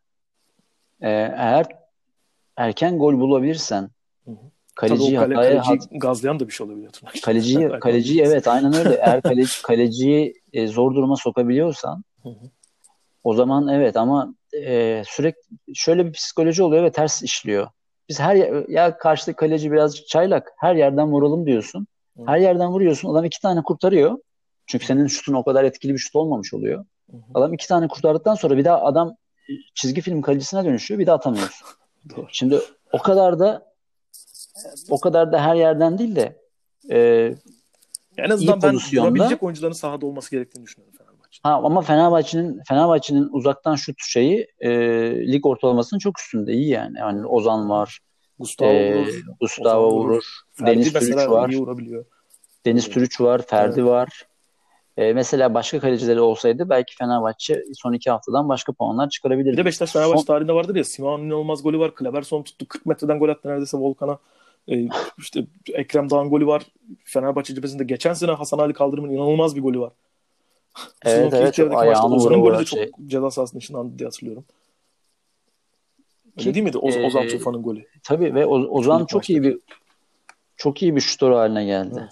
Ee, eğer erken gol bulabilirsen o kale, hataya kaleciyi gazlayan da bir şey olabilir. tırnak kaleciyi olabilir. evet aynen öyle. Eğer kaleci, kaleciyi e, zor duruma sokabiliyorsan Hı hı. o zaman evet ama e, sürekli şöyle bir psikoloji oluyor ve ters işliyor. Biz her yer- ya karşıdaki kaleci biraz çaylak her yerden vuralım diyorsun. Hı. Her yerden vuruyorsun. Adam iki tane kurtarıyor. Çünkü senin şutun o kadar etkili bir şut olmamış oluyor. Adam iki tane kurtardıktan sonra bir daha adam e, çizgi film kalecisine dönüşüyor. Bir daha atamıyorsun. Doğru. Şimdi o kadar da o kadar da her yerden değil de e, En azından ben durabilecek oyuncuların sahada olması gerektiğini düşünüyorum Fenerbahçe. ha, ama Fenerbahçe'nin Fenerbahçe'nin uzaktan şut şeyi e, lig ortalamasının çok üstünde iyi yani. Yani Ozan var, Gustavo e, vurur. Gustavo Ozan vurur. vurur, Ferdi Deniz Türüç var. Deniz Evet. Türüç var, Ferdi var. E, mesela başka kalecileri olsaydı belki Fenerbahçe son iki haftadan başka puanlar çıkarabilirdi. Bir de Beşiktaş Fenerbahçe Son- tarihinde vardır ya Simao'nun inanılmaz golü var. Kleberson tuttu 40 metreden gol attı neredeyse Volkan'a. E, işte Ekrem Dağ'ın golü var. Fenerbahçe cephesinde geçen sene Hasan Ali Kaldırım'ın inanılmaz bir golü var. Evet evet çok ayağını Ozan'ın golü de çok şey. ceza sahasının içinden diye hatırlıyorum. Öyle Ki, değil miydi? Oz, e, Ozan Tufan'ın golü. Tabii ve Ozan çok iyi bir çok iyi bir şutör haline geldi. Evet.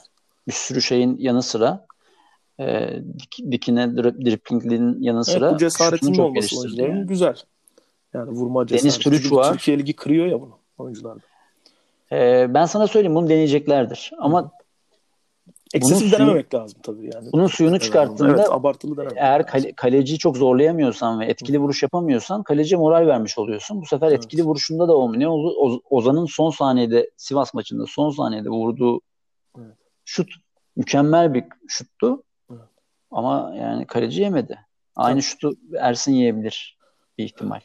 Bir sürü şeyin yanı sıra e, dik, dikine driplinglinin yanı sıra evet, bu cesaretin olması oyuncuların yani. güzel. Yani vurma cesareti. Deniz Türüç var. Türkiye Ligi kırıyor ya bunu oyuncularda. Ee, ben sana söyleyeyim bunu deneyeceklerdir. Ama Eksesif suyu, denememek lazım tabii yani. Bunun suyunu evet, çıkarttığında evet, abartılı denemek eğer kale, kaleciyi çok zorlayamıyorsan ve etkili Hı. vuruş yapamıyorsan kaleciye moral vermiş oluyorsun. Bu sefer evet. etkili vuruşunda da olmuyor. Ne oldu? Ozan'ın son saniyede Sivas maçında son saniyede vurduğu evet. şut mükemmel bir şuttu. Ama yani kaleci yemedi. Aynı evet. şutu Ersin yiyebilir bir ihtimal.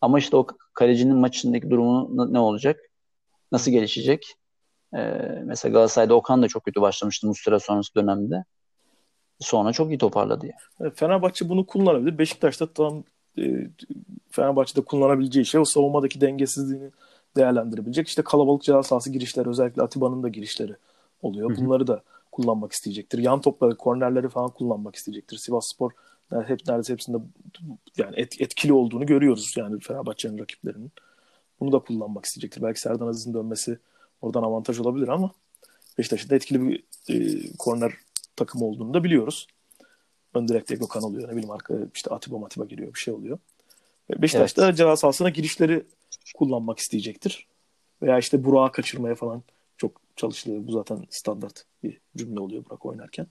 Ama işte o kalecinin maçındaki durumu ne olacak? Nasıl gelişecek? Ee, mesela Galatasaray'da Okan da çok kötü başlamıştı Muslera sonrası dönemde. Sonra çok iyi toparladı yani. Fenerbahçe bunu kullanabilir. Beşiktaş'ta tam e, Fenerbahçe'de kullanabileceği şey o savunmadaki dengesizliğini değerlendirebilecek. İşte kalabalık ceza sahası girişleri özellikle Atiba'nın da girişleri oluyor. Bunları da kullanmak isteyecektir. Yan topları, kornerleri falan kullanmak isteyecektir. Sivas Spor hep neredeyse hepsinde yani et, etkili olduğunu görüyoruz yani Fenerbahçe'nin rakiplerinin. Bunu da kullanmak isteyecektir. Belki Serdan Aziz'in dönmesi Oradan avantaj olabilir ama Beşiktaş'ın da etkili bir e, korner takım olduğunu da biliyoruz. Ön direkte Gökhan oluyor. Ne bileyim arka işte Atiba Matiba giriyor bir şey oluyor. Beşiktaş da evet. ceza sahasına girişleri kullanmak isteyecektir. Veya işte Burak'ı kaçırmaya falan çalışılıyor. Bu zaten standart bir cümle oluyor Burak oynarken.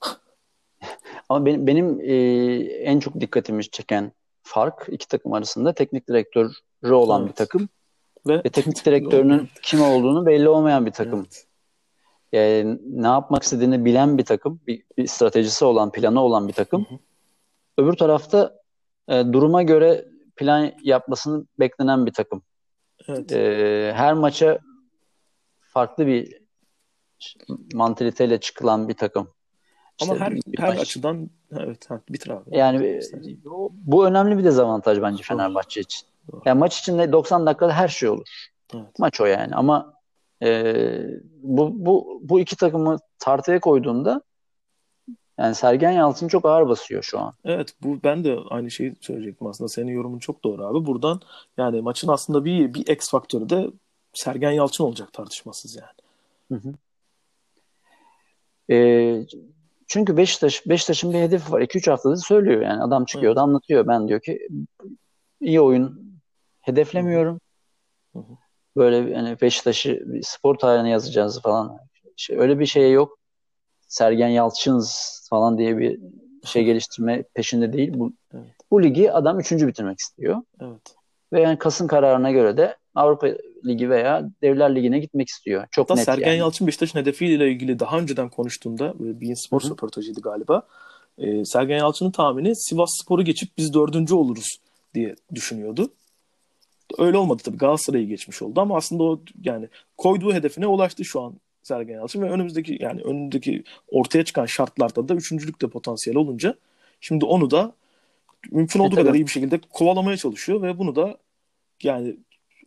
Ama benim, benim e, en çok dikkatimi çeken fark iki takım arasında teknik direktörü olan evet. bir takım ve, ve teknik direktörünün kim olduğunu belli olmayan bir takım. Evet. Yani ne yapmak istediğini bilen bir takım, bir, bir stratejisi olan, planı olan bir takım. Hı hı. Öbür tarafta e, duruma göre plan yapmasını beklenen bir takım. Evet. E, her maça farklı bir mantaliteyle çıkılan bir takım. Ama işte her her açıdan evet bitir abi. Yani bu önemli bir dezavantaj bence Fenerbahçe için. Yani maç içinde 90 dakikada her şey olur. Evet. Maç o yani ama e, bu, bu, bu iki takımı tartıya koyduğunda yani Sergen Yalçın çok ağır basıyor şu an. Evet bu ben de aynı şeyi söyleyecektim aslında. Senin yorumun çok doğru abi. Buradan yani maçın aslında bir bir X faktörü de Sergen Yalçın olacak tartışmasız yani. Hı hı. E, çünkü Beşiktaş Beşiktaş'ın bir hedefi var. 2-3 haftadır söylüyor yani. Adam çıkıyor da anlatıyor. Ben diyor ki iyi oyun hedeflemiyorum. Hı hı. Böyle hani Beşiktaş'ı spor tarihine yazacağız falan. İşte öyle bir şey yok. Sergen Yalçın falan diye bir şey geliştirme peşinde değil. Bu, evet. bu ligi adam üçüncü bitirmek istiyor. Evet. Ve yani Kasım kararına göre de Avrupa Ligi veya Devler Ligi'ne gitmek istiyor. Çok Hatta net Sergen yani. Yalçın Beşiktaş'ın hedefiyle ilgili daha önceden konuştuğunda bir spor röportajıydı galiba. Ee, Sergen Yalçın'ın tahmini Sivas Spor'u geçip biz dördüncü oluruz diye düşünüyordu. Öyle olmadı tabii. Galatasaray'ı geçmiş oldu ama aslında o yani koyduğu hedefine ulaştı şu an Sergen Yalçın ve önümüzdeki yani önündeki ortaya çıkan şartlarda da üçüncülükte potansiyel olunca şimdi onu da mümkün olduğu e, kadar iyi bir şekilde kovalamaya çalışıyor ve bunu da yani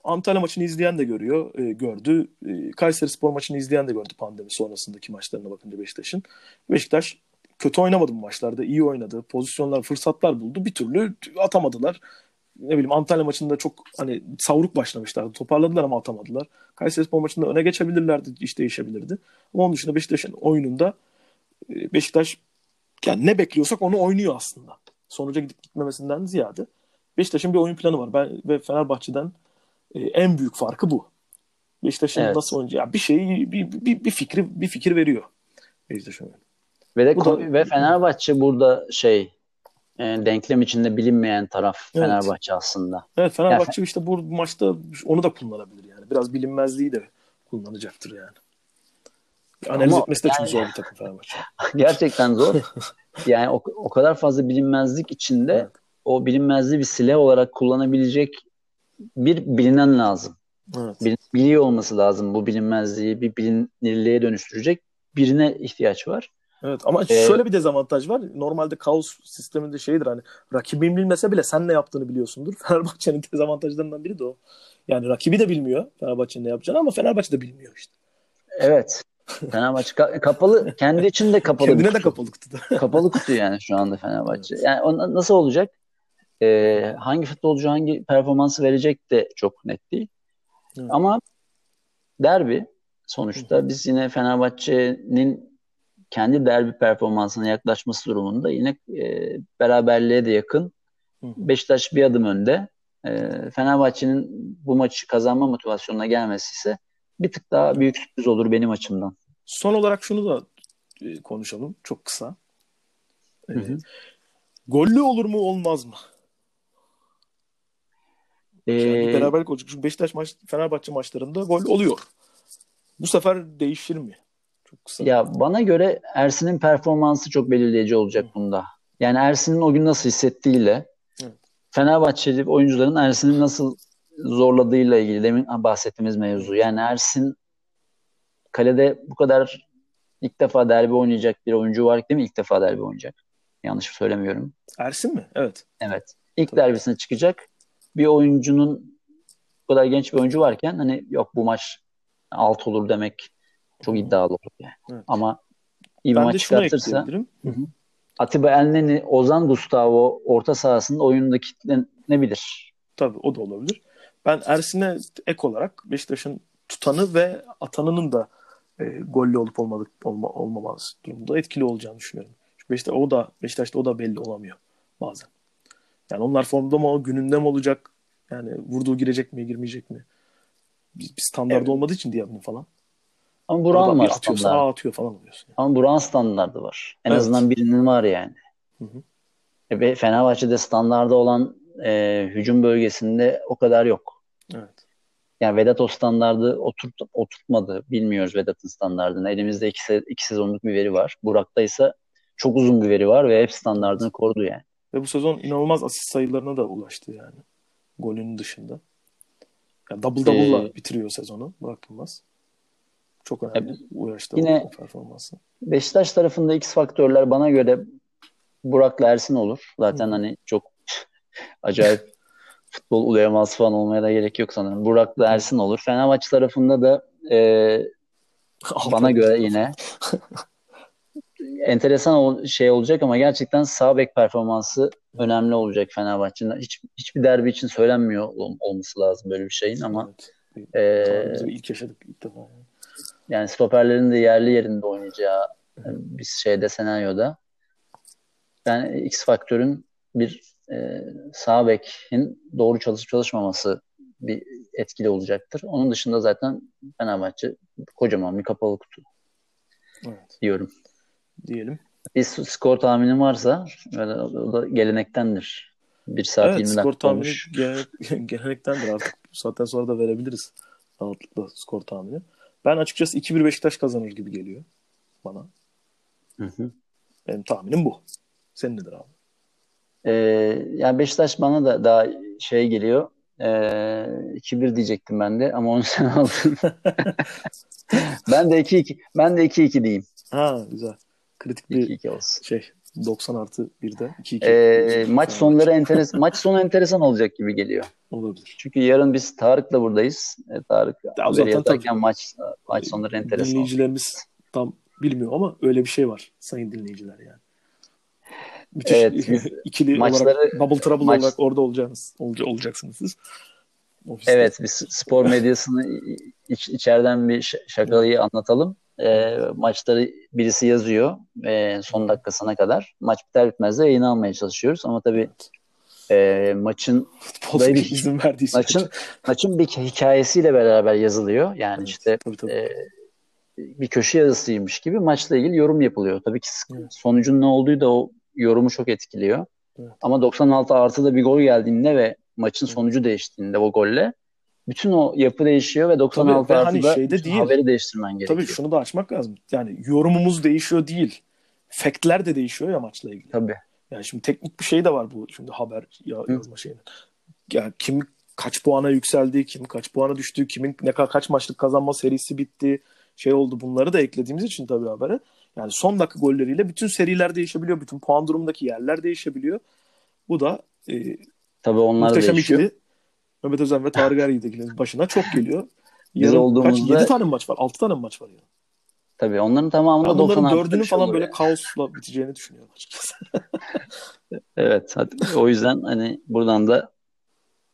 Antalya maçını izleyen de görüyor, e, gördü. E, Kayseri Spor maçını izleyen de gördü pandemi sonrasındaki maçlarına bakınca Beşiktaş'ın. Beşiktaş kötü oynamadı bu maçlarda. iyi oynadı. Pozisyonlar, fırsatlar buldu. Bir türlü atamadılar ne bileyim Antalya maçında çok hani savruk başlamışlardı. Toparladılar ama atamadılar. Kayserispor maçında öne geçebilirlerdi. iş değişebilirdi. Ama onun dışında Beşiktaş'ın oyununda e, Beşiktaş yani ne bekliyorsak onu oynuyor aslında. Sonuca gidip gitmemesinden ziyade Beşiktaş'ın bir oyun planı var. Ben ve Fenerbahçe'den e, en büyük farkı bu. Beşiktaş'ın evet. nasıl oynayacağı bir şeyi bir, bir, bir fikri bir fikir veriyor Beşiktaş'ın. Ve de da, ve Fenerbahçe burada şey e, denklem içinde bilinmeyen taraf evet. Fenerbahçe aslında. Evet Fenerbahçe yani, işte bu maçta onu da kullanabilir yani. Biraz bilinmezliği de kullanacaktır yani. Analiz Ama etmesi de yani, çok zor bir takım Fenerbahçe. Gerçekten zor. yani o, o kadar fazla bilinmezlik içinde evet. o bilinmezliği bir silah olarak kullanabilecek bir bilinen lazım. Evet. Bil, biliyor olması lazım bu bilinmezliği bir bilinirliğe dönüştürecek birine ihtiyaç var. Evet ama ee, şöyle bir dezavantaj var. Normalde kaos sisteminde şeydir hani rakibin bilmese bile sen ne yaptığını biliyorsundur. Fenerbahçe'nin dezavantajlarından biri de o. Yani rakibi de bilmiyor Fenerbahçe'nin ne yapacağını ama Fenerbahçe de bilmiyor işte. Evet. Fenerbahçe ka- kapalı kendi içinde kapalı. Kendine kutu. de kapalı kutuda. kapalı kutu yani şu anda Fenerbahçe. Yani o nasıl olacak? Ee, hangi futbolcu hangi performansı verecek de çok net değil. Evet. Ama derbi sonuçta biz yine Fenerbahçe'nin kendi derbi performansına yaklaşması durumunda yine e, beraberliğe de yakın. Beşiktaş bir adım önde. E, Fenerbahçe'nin bu maçı kazanma motivasyonuna gelmesi ise bir tık daha büyük sürpriz olur benim açımdan. Son olarak şunu da e, konuşalım çok kısa. E, Hı hı. gollü olur mu olmaz mı? Ee, beraberlik olacak. Çünkü Beşiktaş maç, Fenerbahçe maçlarında gol oluyor. Bu sefer değişir mi? Çok kısa. Ya bana göre Ersin'in performansı çok belirleyici olacak bunda. Yani Ersin'in o gün nasıl hissettiğiyle Evet. Fenerbahçeli oyuncuların Ersin'i nasıl zorladığıyla ilgili demin bahsettiğimiz mevzu. Yani Ersin kalede bu kadar ilk defa derbi oynayacak bir oyuncu var değil mi? İlk defa derbi oynayacak. Yanlış söylemiyorum. Ersin mi? Evet. Evet. İlk derbisine çıkacak bir oyuncunun bu kadar genç bir oyuncu varken hani yok bu maç alt olur demek çok iddialı olur yani. Evet. Ama iyi bir maç çıkartırsa. Atiba Elneny, Ozan Gustavo orta sahasında oyunda kitlenebilir. Tabii o da olabilir. Ben Ersin'e ek olarak Beşiktaş'ın tutanı ve atanının da e, gollü olup olmadık olma, olmaması durumunda etkili olacağını düşünüyorum. Çünkü Beşiktaş, o da Beşiktaş'ta o da belli olamıyor bazen. Yani onlar formda mı gününde mi olacak? Yani vurduğu girecek mi girmeyecek mi? Bir, bir standart Evet. olmadığı için Diablo falan. Ama Buran var atıyorsa standart. atıyor falan oluyorsun. Yani. Ama Buran standardı var. En Evet. azından birinin var yani. Hı hı. E, Ve Fenerbahçe'de standardı olan e, hücum bölgesinde o kadar yok. Evet. Yani Vedat o standardı oturt, oturtmadı. Bilmiyoruz Vedat'ın standardını. Elimizde iki, se- iki sezonluk bir veri var. Burak'ta ise çok uzun bir veri var ve hep standartını korudu yani. Ve bu sezon inanılmaz asist sayılarına da ulaştı yani. Golünün dışında. Yani double double'la Ee, bitiriyor sezonu Burak Yılmaz. Çok önemli. Yaşta yine- performansı. Beşiktaş tarafında X faktörler bana göre Burak'la Ersin olur. Zaten Hı. hani çok acayip futbol uleması falan olmaya da gerek yok sanırım. Burak'la Ersin olur. Fenerbahçe tarafında da e, bana göre yine enteresan ol- şey olacak ama gerçekten sağ bek performansı önemli olacak Fenerbahçe'nin. Hiç, hiçbir derbi için söylenmiyor ol- olması lazım böyle bir şeyin ama Evet. e, ilk yaşadık ilk defa. Yani. stoperlerin de yerli yerinde oynayacağı e, bir şeyde senaryoda yani X faktörün bir e, sağ bekin doğru çalışıp çalışmaması bir etkili olacaktır. Onun dışında zaten Fenerbahçe kocaman bir kapalı kutu Evet. diyorum. Diyelim. Bir skor tahminin varsa böyle, o da gelenektendir. 1 saat evet 20 skor dakika tahmini olmuş. gene- gelenektendir artık. Bu saatten sonra da verebiliriz rahatlıkla skor tahmini. Ben açıkçası 2-1 Beşiktaş kazanır gibi geliyor bana. Hı hı. Benim tahminim bu. Senin nedir abi? Ee, yani Beşiktaş bana da daha şey geliyor. Ee, 2-1 diyecektim ben de ama onu sen aldın. ben de 2-2 ben de 2-2 diyeyim. Ha güzel. Kritik bir 2-2 olsun. şey 90 artı 1'de 2-2. Ee, maç sonları enteres maç sonu enteresan olacak gibi geliyor. olabilir. Çünkü yarın biz Tarık'la buradayız. Ee, Tarık haberi zaten yaparken tabii. maç maç sonları enteresan. olacak. Dinleyicilerimiz tam bilmiyor ama öyle bir şey var sayın dinleyiciler yani. Müthiş Evet, biz ikili maçları- olarak double trouble maç- olarak orada olacaksınız. Olca, olacaksınız siz. Ofiste. Evet, biz spor medyasını iç, içeriden bir şakayı anlatalım. Ee, maçları birisi yazıyor e, son dakikasına kadar. Maç biter bitmez de yayın almaya çalışıyoruz. Ama tabii e, maçın Böyle- izin verdiyse. maçın maçın bir hikayesiyle beraber yazılıyor. Yani Evet, işte tabii, tabii. e, bir köşe yazısıymış gibi maçla ilgili yorum yapılıyor. Tabii ki Evet. sonucun ne olduğu da o yorumu çok etkiliyor. Evet. Ama 96 artıda bir gol geldiğinde ve maçın sonucu değiştiğinde o golle bütün o yapı değişiyor ve 96 Tabii, ve hani artıda şeyde değil. haberi değiştirmen gerekiyor. Tabii şunu da açmak lazım. Yani yorumumuz değişiyor değil. Faktler de değişiyor ya maçla ilgili. Tabii. Yani şimdi teknik bir şey de var bu şimdi haber ya, yazma şeyinin. Yani kim kaç puana yükseldi, kim kaç puana düştü, kimin ne kadar kaç maçlık kazanma serisi bitti, şey oldu bunları da eklediğimiz için tabii habere. Yani son dakika golleriyle bütün seriler değişebiliyor, bütün puan durumundaki yerler değişebiliyor. Bu da e, Tabii onlar muhteşem değişiyor. ikili Mehmet Özen ve Tarık Eryiğit'in başına çok geliyor. Biz Yarın olduğumuzda- kaç? 7 tane mi maç var? 6 tane mi maç var ya? Tabii onların tamamında Ben 90 bunların şey falan böyle yani. kaosla biteceğini düşünüyorum açıkçası. Evet. hadi. O yüzden hani buradan da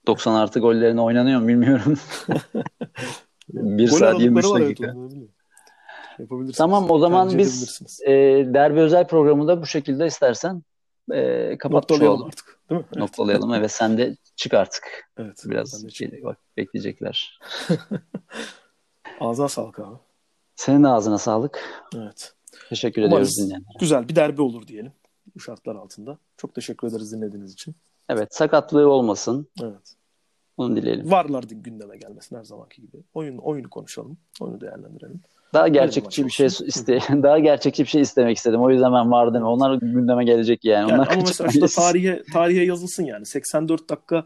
90 artı gollerine oynanıyor mu bilmiyorum. 1 Gol saat aralıkları 23 var evet, dakika. Tamam o zaman biz e, derbi özel programı da bu şekilde istersen e, olalım. artık. Değil mi? Evet. Noktalayalım. Evet sen de çık artık. Evet. Biraz şey- bak, bekleyecekler. Ağzına sağlık abi. Senin de ağzına sağlık. Evet. Teşekkür Umarız ediyoruz dinleyenlere. Güzel bir derbi olur diyelim. Bu şartlar altında. Çok teşekkür ederiz dinlediğiniz için. Evet sakatlığı olmasın. Evet. Onu dileyelim. Varlar gündeme gelmesin her zamanki gibi. Oyun oyunu konuşalım. Oyunu değerlendirelim. Daha gerçekçi bir şey olsun. iste daha gerçekçi bir şey istemek istedim. O yüzden ben vardım. Onlar gündeme gelecek yani. Yani Onlar ama mesela şurada tarihe tarihe yazılsın yani. 84 dakika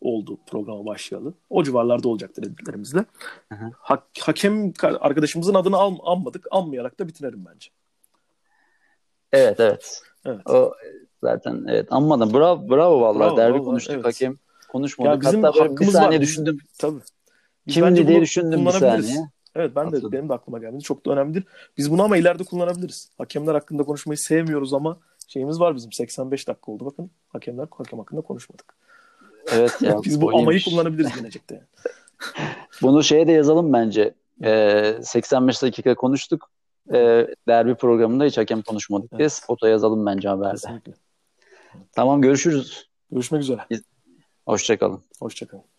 oldu programa başlayalı. O civarlarda olacaktır hı. Ha- hakem ka- arkadaşımızın adını al- anmadık. Anmayarak da bitirelim bence. Evet evet. Evet. O zaten evet anmadım. Bravo bravo vallahi. Bravo, Derbi vallahi, konuştuk evet. hakem konuşmadık. Ya bizim Hatta bir saniye var. Düşündüm. Tabii. Biz Kimdi diye bunu düşündüm bir saniye. Evet ben de Hatırladım. benim de aklıma gelmedi. Çok da önemlidir. Biz bunu ama ileride kullanabiliriz. Hakemler hakkında konuşmayı sevmiyoruz ama şeyimiz var bizim 85 dakika oldu bakın. Hakemler hakem hakkında konuşmadık. Evet ya. Biz bu amayı kullanabiliriz gelecekte. Bunu şeye de yazalım bence. Ee, 85 dakika konuştuk. Ee, derbi programında hiç hakem konuşmadık diye Evet. spota yazalım bence haberde. Kesinlikle. Tamam görüşürüz. Görüşmek üzere. Hoşçakalın. Hoşçakalın.